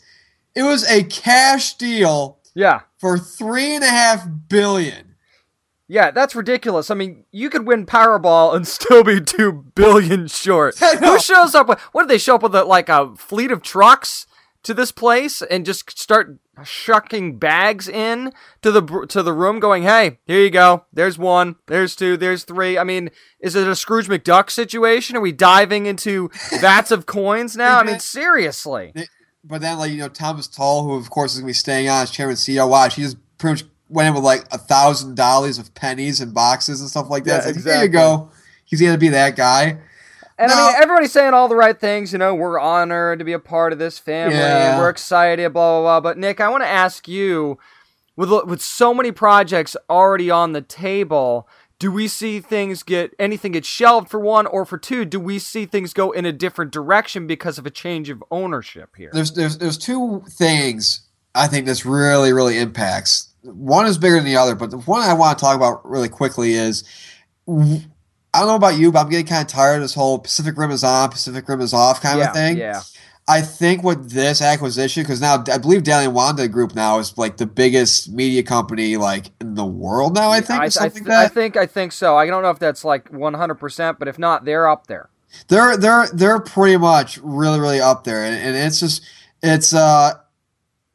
It was a cash deal Yeah. for three and a half billion. Yeah, that's ridiculous. I mean, you could win Powerball and still be two billion short. Who shows up? With, what did they show up with? A, like a fleet of trucks to this place and just start shucking bags in to the to the room, going, "Hey, here you go. There's one. There's two. There's three. I mean, is it a Scrooge McDuck situation? Are we diving into vats of coins now? I mean, seriously. But then, like, you know, Thomas Tull, who of course is going to be staying on as chairman and CEO, watch, he just pretty much went in with like a thousand dollars of pennies and boxes and stuff like that. Yeah, It's like, exactly. Here you go. He's going to be that guy. And I mean, everybody's saying all the right things. You know, we're honored to be a part of this family, Yeah. we're excited. Blah blah blah. But Nick, I want to ask you, with with so many projects already on the table, do we see things get anything get shelved for one, or for two? Do we see things go in a different direction because of a change of ownership here? There's there's there's two things I think this really really impacts. One is bigger than the other, but the one I want to talk about really quickly is I don't know about you, but I'm getting kind of tired of this whole Pacific Rim is on, Pacific Rim is off kind yeah, of thing. yeah. I think with this acquisition, because now I believe Dalian Wanda Group now is like the biggest media company like in the world now. I think I, or something th- I think I think so. I don't know if that's like 100, percent but if not, they're up there. they're they're they're pretty much really really up there, and, and it's just it's uh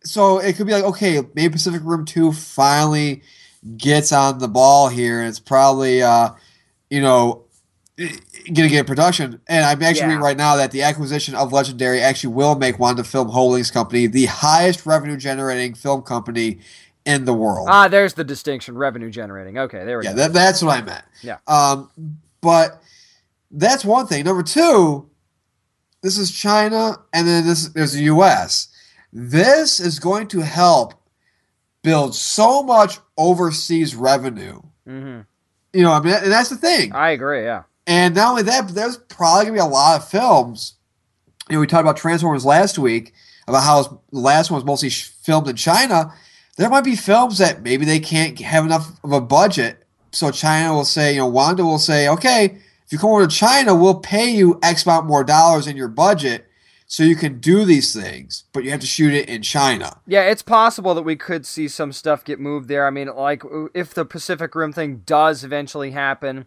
so it could be like okay maybe Pacific Rim Two finally gets on the ball here, and it's probably uh you know gonna get production. And I'm actually Yeah. right now that the acquisition of Legendary actually will make Wanda Film Holdings Company the highest revenue generating film company in the world. Ah, there's the distinction: revenue generating. Okay, there we Yeah, go. that, that's what I meant. Yeah. Um, but that's one thing. Number two, this is China, and then this there's the U.S. This is going to help build so much overseas revenue. hmm You know, I mean, and that's the thing. I agree. Yeah. And not only that, but there's probably gonna be a lot of films. You know, we talked about Transformers last week about how the last one was mostly sh- filmed in China. There might be films that maybe they can't have enough of a budget, so China will say, you know, Wanda will say, okay, if you come over to China, we'll pay you X amount more dollars in your budget, so you can do these things, but you have to shoot it in China. Yeah, it's possible that we could see some stuff get moved there. I mean, like if the Pacific Rim thing does eventually happen,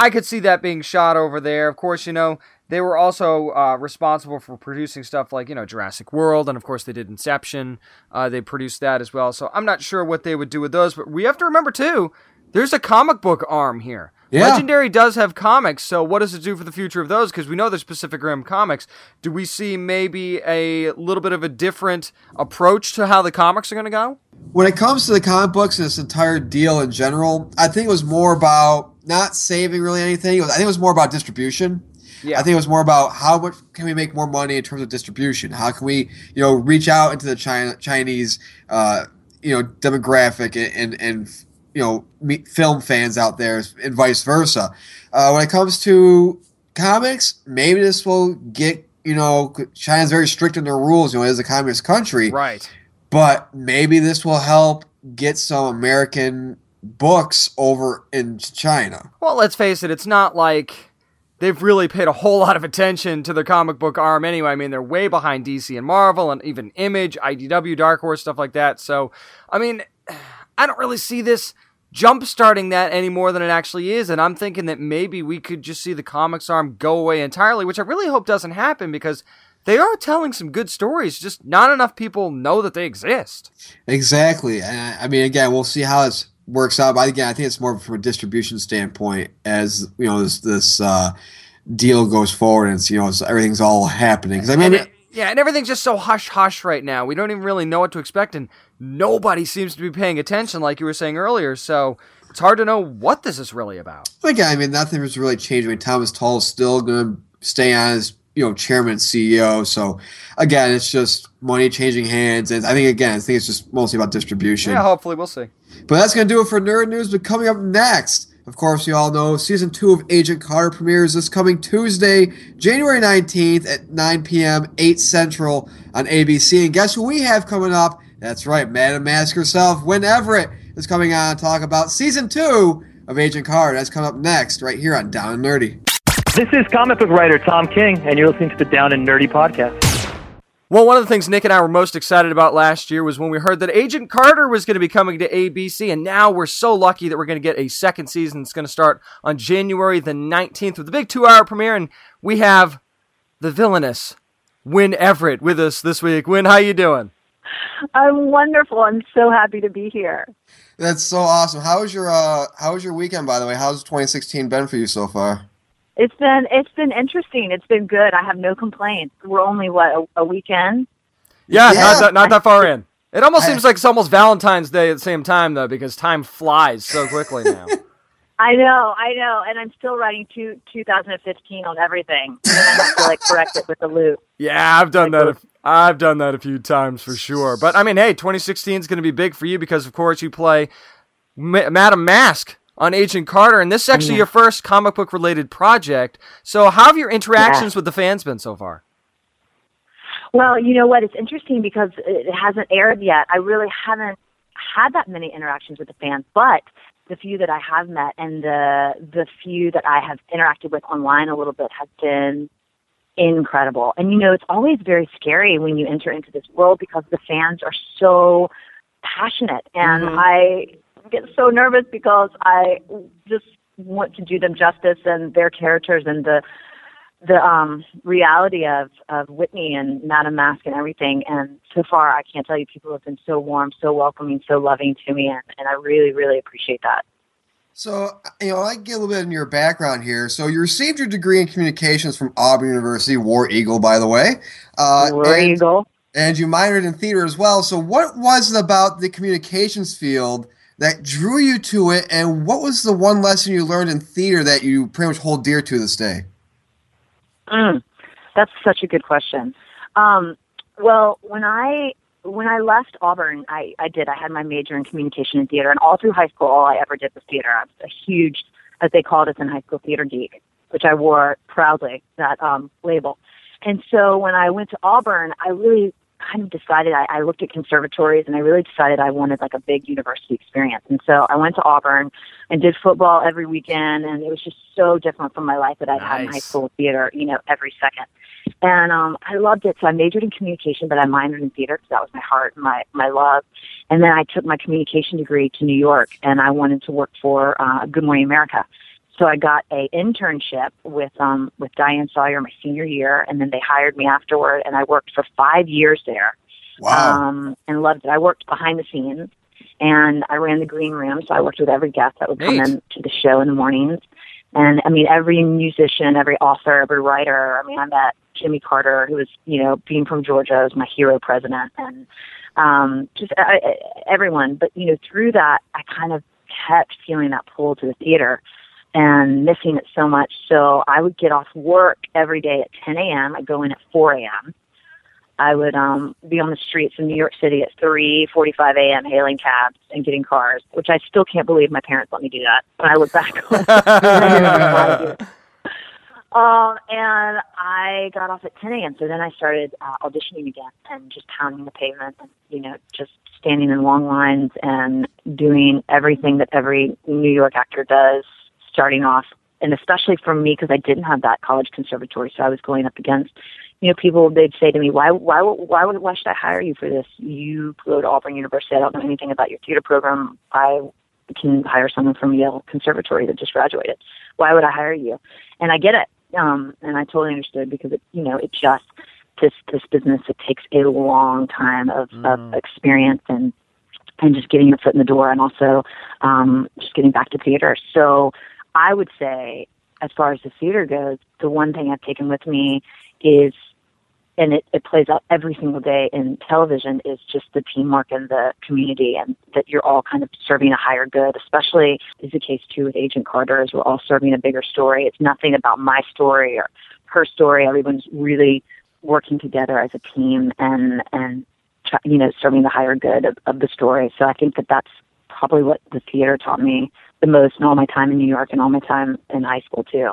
I could see that being shot over there. Of course, you know, they were also uh, responsible for producing stuff like, you know, Jurassic World, and of course they did Inception. Uh, they produced that as well. So I'm not sure what they would do with those, but we have to remember, too, there's a comic book arm here. Yeah. Legendary does have comics, so what does it do for the future of those? Because we know there's Pacific Rim comics. Do we see maybe a little bit of a different approach to how the comics are going to go? When it comes to the comic books and this entire deal in general, I think it was more about not saving really anything. Was, I think it was more about distribution. Yeah. I think it was more about how much can we make more money in terms of distribution? How can we, you know, reach out into the China, Chinese, uh, you know, demographic and, and, and you know, film fans out there and vice versa. Uh, when it comes to comics, maybe this will get, you know, China's very strict in their rules, you know, it is a communist country. Right. But maybe this will help get some American books over in China. Well, let's face it, it's not like they've really paid a whole lot of attention to their comic book arm anyway. I mean, they're way behind DC and Marvel and even Image, IDW, Dark Horse, stuff like that. So, I mean, I don't really see this jump starting that any more than it actually is. And I'm thinking that maybe we could just see the comics arm go away entirely, which I really hope doesn't happen because they are telling some good stories. Just not enough people know that they exist. Exactly. And I mean, again, we'll see how this works out. But again, I think it's more from a distribution standpoint as you know this this uh, deal goes forward and it's you know it's, everything's all happening. Because I mean, And it- yeah, and everything's just so hush hush right now. We don't even really know what to expect, and nobody seems to be paying attention, like you were saying earlier. So it's hard to know what this is really about. again, I mean, nothing has really changed. I mean, Thomas Tull is still going to stay on as you know chairman CEO. So again, it's just money changing hands, and I think again, I think it's just mostly about distribution. Yeah, hopefully we'll see. But that's going to do it for Nerd News. But coming up next, of course, you all know season two of Agent Carter premieres this coming Tuesday, January 19th at 9 p.m., 8 Central on ABC. And guess who we have coming up? That's right, Madame Masque herself, Wynn Everett, is coming on to talk about season two of Agent Carter. That's coming up next, right here on Down and Nerdy. This is comic book writer Tom King, and you're listening to the Down and Nerdy podcast. Well, one of the things Nick and I were most excited about last year was when we heard that Agent Carter was going to be coming to ABC, and now we're so lucky that we're going to get a second season. It's going to start on January the 19th with a big two-hour premiere, and we have the villainous Wynn Everett with us this week. Wynn, how you doing? I'm wonderful. I'm so happy to be here. That's so awesome. How was your uh, How was your weekend, by the way? How's 2016 been for you so far? It's been it's been interesting. It's been good. I have no complaints. We're only what a, a weekend. Yeah, Yeah. Not, that, not that far in. It almost I- seems like it's almost Valentine's Day at the same time, though, because time flies so quickly now. I know, I know, and I'm still writing two, 2015 on everything. And I have to like correct it with the loop. Yeah, I've done that. I've done that a few times for sure. But I mean, hey, 2016 is going to be big for you because, of course, you play Ma- Madame Masque on Agent Carter, and this is actually mm-hmm. your first comic book related project. So, how have your interactions with the fans been so far? Well, you know what? It's interesting because it hasn't aired yet. I really haven't had that many interactions with the fans, but the few that I have met and the the few that I have interacted with online a little bit have been incredible. And you know, it's always very scary when you enter into this world because the fans are so passionate and Mhm. I get so nervous because I just want to do them justice and their characters and the the um reality of of Whitney and Madame Masque and everything and so far I can't tell you people have been so warm, so welcoming, so loving to me and, and I really, really appreciate that. So, you know, I get a little bit in your background here. So, you received your degree in communications from Auburn University, War Eagle, by the way. Uh, War and, Eagle. and you minored in theater as well. So, what was it about the communications field that drew you to it? And what was the one lesson you learned in theater that you pretty much hold dear to this day? Mm, that's such a good question. Um, well, when I when I left Auburn, I, I did. I had my major in communication and theater, and all through high school, all I ever did was theater. I was a huge, as they called us in high school, theater geek, which I wore proudly that um, label. And so when I went to Auburn, I really kind of decided I, I looked at conservatories and I really decided I wanted like a big university experience. And so I went to Auburn and did football every weekend and it was just so different from my life that I'd had in high school theater, you know, every second. And um I loved it. So I majored in communication, but I minored in theater because that was my heart and my my love. And then I took my communication degree to New York and I wanted to work for uh Good Morning America. So I got a internship with um with Diane Sawyer my senior year, and then they hired me afterward, and I worked for five years there. Wow. Um, and loved it. I worked behind the scenes, and I ran the green room, so I worked with every guest that would come in to the show in the mornings. And I mean, every musician, every author, every writer. I mean, I met Jimmy Carter, who was, you know, being from Georgia, was my hero president, and um, just I, I- everyone. But you know, through that, I kind of kept feeling that pull to the theater and missing it so much. So I would get off work every day at 10 a.m. I'd go in at 4 a.m. I would um, be on the streets in New York City at 3:45 a.m. hailing cabs and getting cars, which I still can't believe my parents let me do that. When I look back on it. I didn't know how to. Um, and I got off at 10 a.m. So then I started uh, auditioning again and just pounding the pavement and, you know, just standing in long lines and doing everything that every New York actor does, starting off. And especially for me, because I didn't have that college conservatory, so I was going up against, you know, people. They'd say to me, "Why, why, why would, why should I hire you for this? You go to Auburn University. I don't know anything about your theater program. I can hire someone from Yale Conservatory that just graduated. Why would I hire you?" And I get it um, and I totally understood because it, you know, it just this this business it takes a long time of, of experience and and just getting your foot in the door, and also um, just getting back to theater. So I would say, as far as the theater goes, the one thing I've taken with me is. And it, it plays out every single day in television is just the teamwork and the community and that you're all kind of serving a higher good, especially is the case too with Agent Carter as we're all serving a bigger story. It's nothing about my story or her story. Everyone's really working together as a team and and you know serving the higher good of, of the story. So I think that that's probably what the theater taught me the most in all my time in New York and all my time in high school too.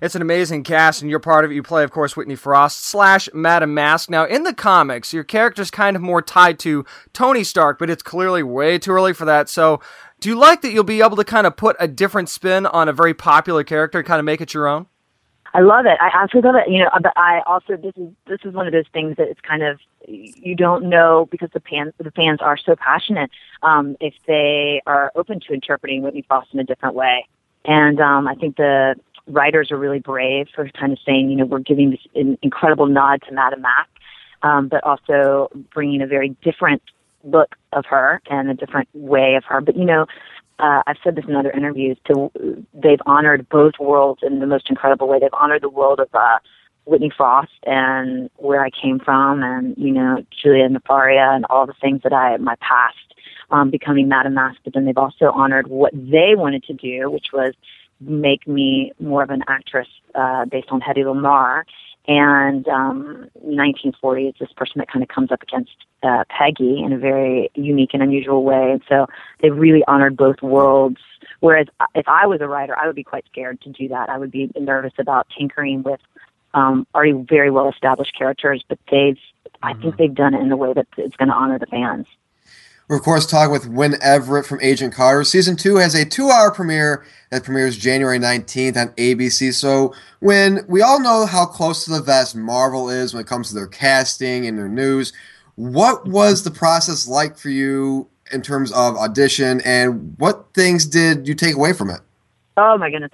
It's an amazing cast, and you're part of it. You play, of course, Whitney Frost slash Madame Masque. Now, in the comics, your character's kind of more tied to Tony Stark, but it's clearly way too early for that. So, do you like that you'll be able to kind of put a different spin on a very popular character and kind of make it your own? I love it. I absolutely love it. You know, but I also this is this is one of those things that it's kind of you don't know because the fans the fans are so passionate um, if they are open to interpreting Whitney Frost in a different way. And um, I think the writers are really brave for kind of saying, you know, we're giving this in, incredible nod to Madame Masque, um, but also bringing a very different look of her and a different way of her. But you know, uh, I've said this in other interviews. To they've honored both worlds in the most incredible way. They've honored the world of uh, Whitney Frost and where I came from, and you know Julia Nefaria and all the things that I my past um, becoming Madame Masque. But then they've also honored what they wanted to do, which was make me more of an actress uh, based on Hedy Lamarr. And um, 1940 is this person that kind of comes up against uh, Peggy in a very unique and unusual way. And so they really honored both worlds. Whereas if I was a writer, I would be quite scared to do that. I would be nervous about tinkering with um, already very well established characters, but they've, I think they've done it in a way that it's going to honor the fans. We're, of course, talking with Wynn Everett from Agent Carter. Season 2 has a two hour premiere that premieres January 19th on ABC. So, when we all know how close to the vest Marvel is when it comes to their casting and their news, what was the process like for you in terms of audition and what things did you take away from it? Oh my goodness.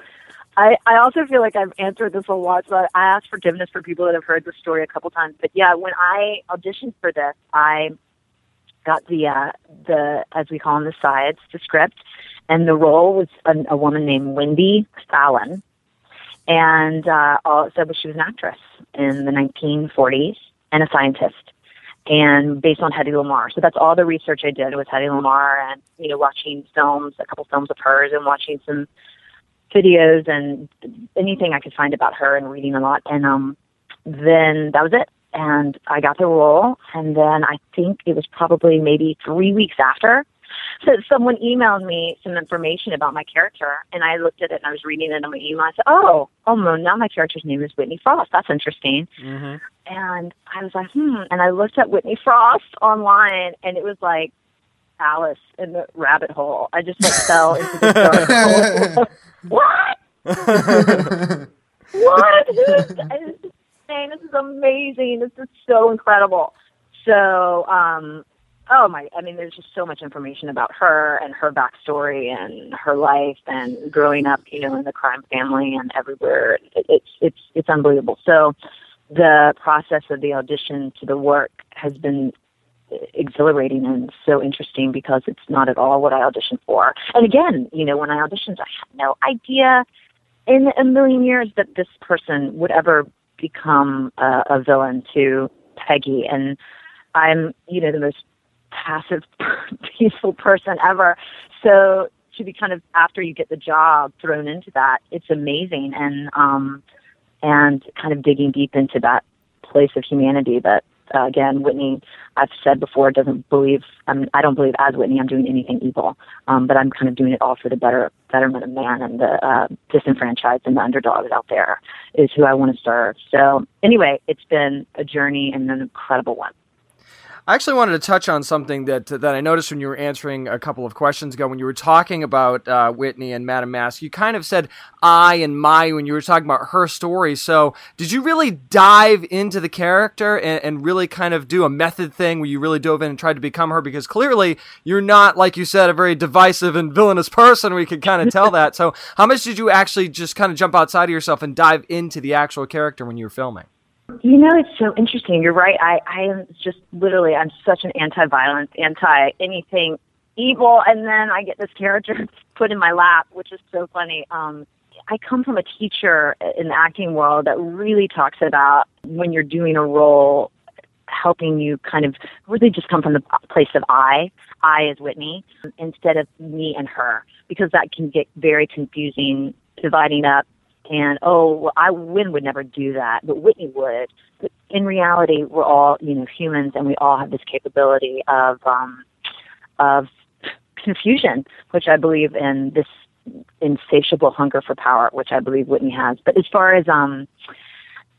I, I also feel like I've answered this a lot, so I, I ask forgiveness for people that have heard the story a couple times. But yeah, when I auditioned for this, I got the uh, the as we call them the sides, the script, and the role was a, a woman named Wendy Fallon, and uh, all said was she was an actress in the 1940s and a scientist, and based on Hedy Lamarr. So that's all the research I did was Hedy Lamarr, and you know watching films, a couple films of hers, and watching some videos and anything I could find about her and reading a lot. And um, then that was it. And I got the role. And then I think it was probably maybe three weeks after that someone emailed me some information about my character. And I looked at it and I was reading it in my email. I said, oh, oh, no, now my character's name is Whitney Frost. That's interesting. Mm-hmm. And I was like, hmm. And I looked at Whitney Frost online and it was like, Alice in the rabbit hole. I just like fell into the dark hole. what? what? This is insane. This is amazing. This is so incredible. So, um, oh my i mean there's just so much information about her and her backstory and her life and growing up you know in the crime family and everywhere it, it's it's it's unbelievable so the process of the audition to the work has been exhilarating and so interesting because it's not at all what I auditioned for. And again, you know, when I auditioned, I had no idea in a million years that this person would ever become a, a villain to Peggy. And I'm, you know, the most passive, peaceful person ever. So to be kind of after you get the job thrown into that, it's amazing. And um, and kind of digging deep into that place of humanity that uh, again Whitney I've said before doesn't believe I'm, I don't believe as Whitney I'm doing anything evil. Um, but I'm kind of doing it all for the better betterment of man and the uh, disenfranchised and the underdogs out there is who I want to serve. So anyway it's been a journey and an incredible one I actually wanted to touch on something that that I noticed when you were answering a couple of questions ago when you were talking about uh, Whitney and Madame Masque, You kind of said I and my when you were talking about her story. So did you really dive into the character and, and really kind of do a method thing where you really dove in and tried to become her? Because clearly you're not, like you said, a very divisive and villainous person. We could kind of tell that. So how much did you actually just kind of jump outside of yourself and dive into the actual character when you were filming? You know, it's so interesting. You're right. I, I am just literally, I'm such an anti-violence, anti anything evil, and then I get this character put in my lap, which is so funny. Um, I come from a teacher in the acting world that really talks about when you're doing a role, helping you kind of really just come from the place of I. I is Whitney instead of me and her, because that can get very confusing, dividing up and oh, well, I Wynn would never do that, but Whitney would. But in reality, we're all you know humans, and we all have this capability of um, of confusion, which I believe in this insatiable hunger for power, which I believe Whitney has. But as far as um,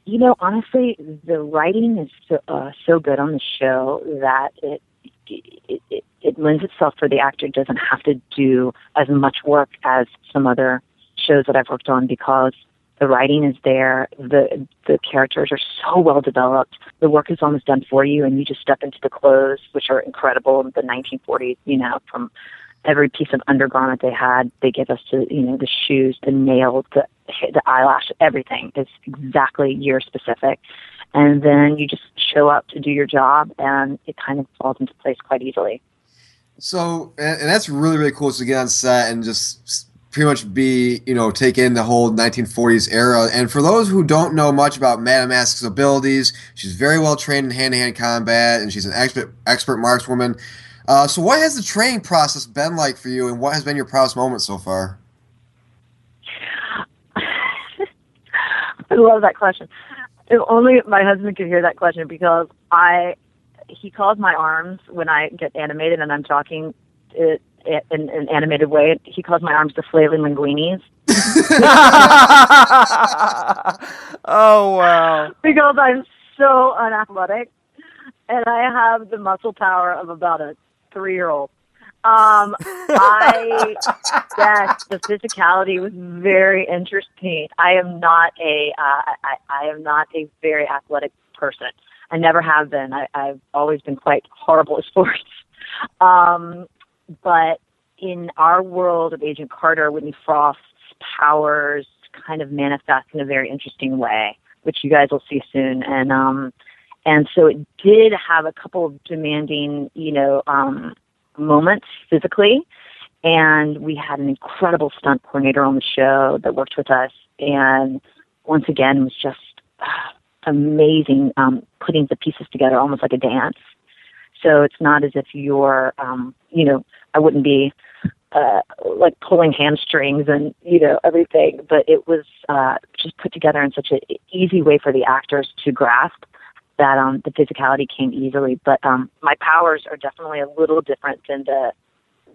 you know, honestly, the writing is so, uh, so good on the show that it it, it it lends itself for the actor doesn't have to do as much work as some other shows that I've worked on because the writing is there, the the characters are so well developed, the work is almost done for you, and you just step into the clothes, which are incredible. The 1940s, you know, from every piece of undergarment they had, they give us to you know the shoes, the nails, the the eyelash, everything is exactly year specific, and then you just show up to do your job, and it kind of falls into place quite easily. So, and, and that's really really cool to get on set and just pretty much be, you know, take in the whole 1940s era. And for those who don't know much about Madame Masque's abilities, she's very well trained in hand-to-hand combat, and she's an expert expert markswoman. Uh, so, what has the training process been like for you, and what has been your proudest moment so far? I love that question. If only my husband could hear that question because I, he calls my arms when I get animated and I'm talking. It, in an animated way. He calls my arms the flailing linguinis. oh wow! Because I'm so unathletic, and I have the muscle power of about a three-year-old. Um, I yes, the physicality was very interesting. I am not a uh, I, I am not a very athletic person. I never have been. I, I've always been quite horrible at sports. Um, but in our world of Agent Carter, Whitney Frost's powers kind of manifest in a very interesting way, which you guys will see soon. And um, and so it did have a couple of demanding, you know, um, moments physically. And we had an incredible stunt coordinator on the show that worked with us, and once again was just uh, amazing, um, putting the pieces together almost like a dance. So it's not as if you're, um, you know, I wouldn't be uh, like pulling hamstrings and you know everything, but it was uh, just put together in such an easy way for the actors to grasp that um, the physicality came easily. But um, my powers are definitely a little different than the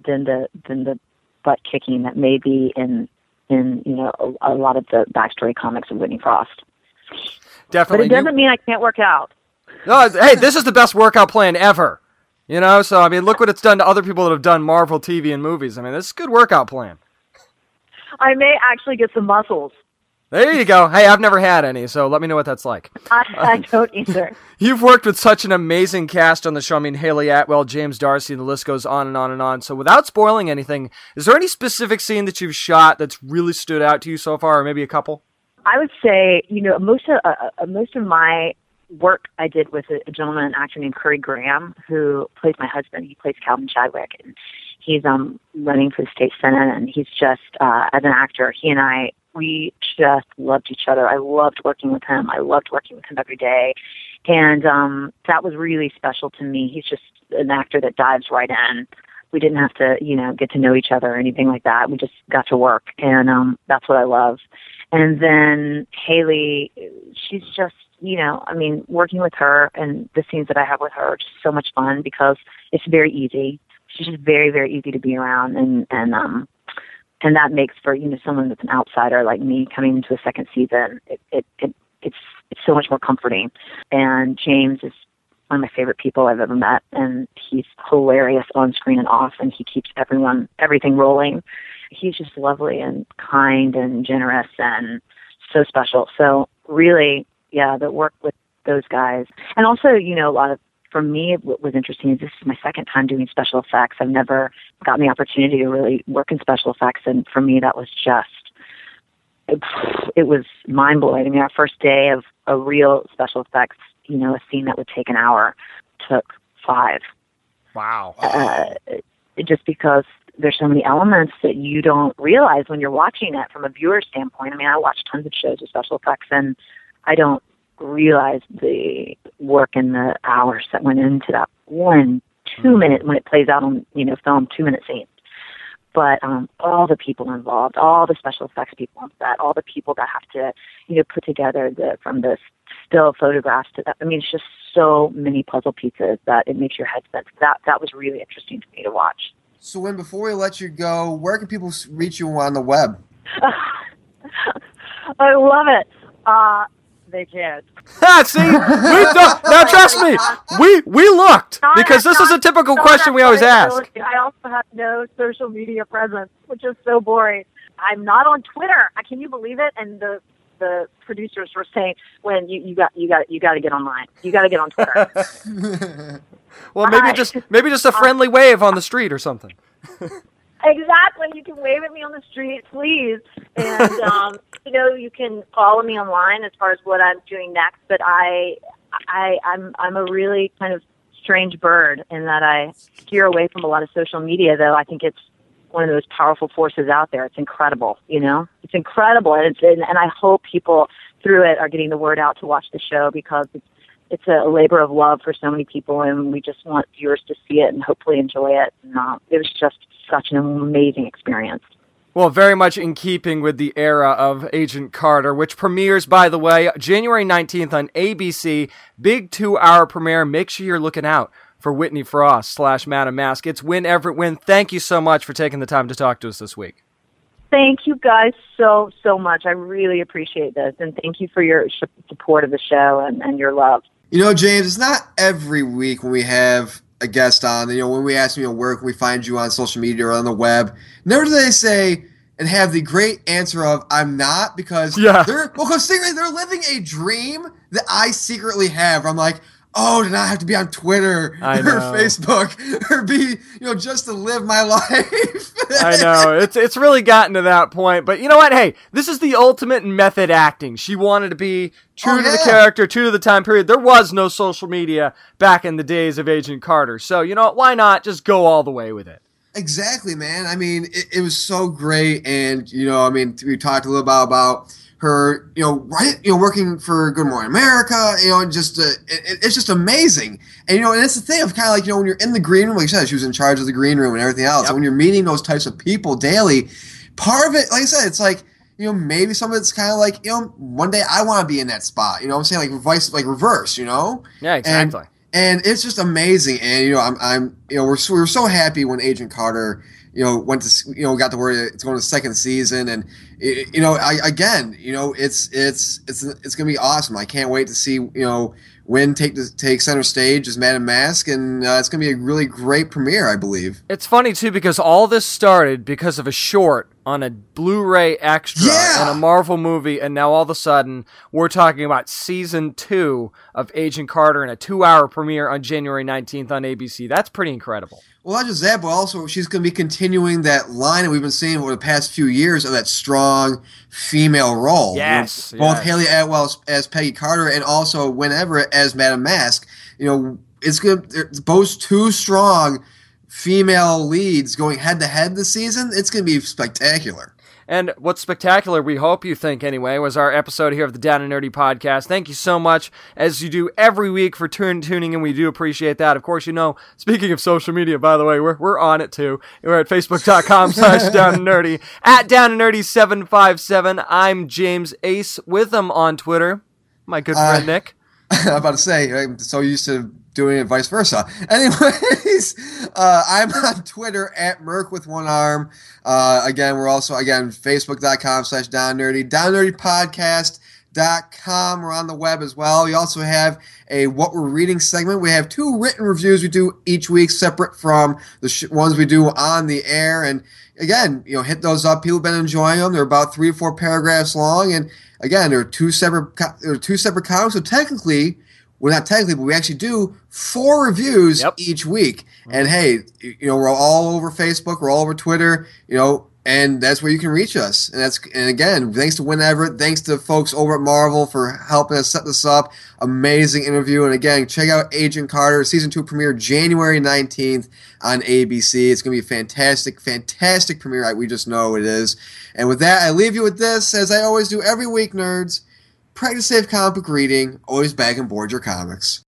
than the than the butt kicking that may be in in you know a, a lot of the backstory comics of Whitney Frost. Definitely, but it doesn't mean I can't work out. No, hey, this is the best workout plan ever. You know, so I mean, look what it's done to other people that have done Marvel TV and movies. I mean, this is a good workout plan. I may actually get some muscles. There you go. Hey, I've never had any, so let me know what that's like. I, I don't either. You've worked with such an amazing cast on the show. I mean, Hayley Atwell, James D'Arcy, and the list goes on and on and on. So, without spoiling anything, is there any specific scene that you've shot that's really stood out to you so far, or maybe a couple? I would say, you know, most of uh, uh, most of my work I did with a, a gentleman, an actor named Currie Graham, who plays my husband. He plays Calvin Chadwick, and he's um running for the state senate, and he's just uh, as an actor, he and I we just loved each other. I loved working with him. I loved working with him every day. And um that was really special to me. He's just an actor that dives right in. We didn't have to, you know, get to know each other or anything like that. We just got to work and um that's what I love. And then Hayley she's just you know, I mean, working with her and the scenes that I have with her are just so much fun because it's very easy. She's just very, very easy to be around and, and um and that makes for you know someone that's an outsider like me coming into a second season it, it, it it's it's so much more comforting. And james is one of my favorite people i've ever met and he's hilarious on screen and off and he keeps everyone everything rolling. He's just lovely and kind and generous and so special. So really yeah the work with those guys and also you know a lot of for me, what was interesting is this is my second time doing special effects. I've never gotten the opportunity to really work in special effects, and for me, that was just it, it was mind blowing. I mean, our first day of a real special effects, you know, a scene that would take an hour took five. Wow. Uh, just because there's so many elements that you don't realize when you're watching it from a viewer standpoint. I mean, I watch tons of shows with special effects, and I don't realize the work and the hours that went into that one two minute when it plays out on you know film two minute scene but um all the people involved all the special effects people on set all the people that have to you know put together the from the still photographs to that i mean it's just so many puzzle pieces that it makes your head spin. That that was really interesting to me to watch. So, Wynn before we let you go, where can people reach you on the web? i love it. Uh they can't Ah, see, we don't, now trust me, we we looked because this is a typical question we always ask. I also have no social media presence, which is so boring. I'm not on Twitter. Uh, Can you believe it? And the the producers were saying, "When you, you got you got you got to get online. You got to get on Twitter." Well, maybe just maybe just a friendly wave on the street or something. Exactly. You can wave at me on the street, please. And um, you know, you can follow me online as far as what I'm doing next. But I, I, I'm I'm a really kind of strange bird in that I steer away from a lot of social media. Though I think it's one of those powerful forces out there. It's incredible. You know, it's incredible, and it's and, and I hope people through it are getting the word out to watch the show because it's it's a labor of love for so many people, and we just want viewers to see it and hopefully enjoy it. And uh, it was just such an amazing experience. Well, very much in keeping with the era of Agent Carter, which premieres, by the way, January 19th on ABC. Big two hour premiere. Make sure you're looking out for Whitney Frost slash Madame Masque. It's Wynn Everett Wynn. Thank you so much for taking the time to talk to us this week. Thank you guys so so much. I really appreciate this, and thank you for your support of the show and, and your love. You know, James, it's not every week when we have a guest on. You know, when we ask you, know, where can we find you on social media or on the web? Never do they say and have the great answer of "I'm not" because Yeah. they're well, because secretly they're living a dream that I secretly have. I'm like. Oh, to not have to be on Twitter or. Facebook or be, you know, just to live my life. I know it's it's really gotten to that point, but you know what? Hey, this is the ultimate method acting. She wanted to be true Oh, to the character, true to the time period. There was no social media back in the days of Agent Carter, so you know what? Why not just go all the way with it? Exactly, man. I mean, it, it was so great, and you know, I mean, we talked a little about about her, you know, right, you know, working for Good Morning America, you know, and just uh, it, it's just amazing, and you know, and it's the thing of kind of like you know when you're in the green room, like you said, she was in charge of the green room and everything else, Yep. and when you're meeting those types of people daily, part of it, like I said, it's like. You know, maybe some of it's kind of like, you know, one day I want to be in that spot. You know what I'm saying? Like vice, like reverse, you know? Yeah, exactly. and it's just amazing. And you know, I'm, I'm, you know, we're we were so happy when Agent Carter, you know, went to, you know, got the word it's going to second season, and it, you know, I, again, you know, it's it's it's it's gonna be awesome. I can't wait to see, you know, Wynn take the, take center stage as Madame Masque, and uh, it's to be a really great premiere, I believe. It's funny too because all this started because of a short on a Blu-ray extra Yeah! in a Marvel movie, and now all of a sudden we're talking about season two of Agent Carter in a two-hour premiere on January nineteenth on ABC. That's pretty incredible. Well, not just that, but also she's going to be continuing that line that we've been seeing over the past few years of that strong female role. Yes, You know, both yes. Hayley Atwell as, as Peggy Carter and also Wynn Everett as Madame Masque. You know, it's going to both two strong female leads going head to head this season. It's going to be spectacular. And what's spectacular, we hope you think anyway, was our episode here of the Down and Nerdy podcast. Thank you so much, as you do every week, for tune, tuning in. We do appreciate that. Of course, you know, speaking of social media, by the way, we're, we're on it too. We're at facebook.com slash down and nerdy, at down and nerdy 757. I'm James Ace with them on Twitter. My good friend Uh, Nick. I'm about to say, I'm so used to doing it vice versa. Anyways, uh, I'm on Twitter at Merc with one arm. Uh, again, we're also, again, facebook.com slash down nerdy, down nerdy podcast.com. We're on the web as well. We also have a what we're reading segment. We have two written reviews we do each week, separate from the sh- ones we do on the air. And again, you know, hit those up. People have been enjoying them. They're about three or four paragraphs long, and again, they're two separate. Co- they're two separate comics. So technically, well, not technically, but we actually do four reviews Yep. each week. Mm-hmm. And hey, you know, we're all over Facebook. We're all over Twitter. You know. And that's where you can reach us. And that's and again, thanks to Wynn Everett, thanks to folks over at Marvel for helping us set this up. Amazing interview. And again, check out Agent Carter, season two premiere January 19th on ABC. It's gonna be a fantastic, fantastic premiere. We just know it is. And with that, I leave you with this, as I always do every week, nerds. Practice safe comic book reading. Always bag and board your comics.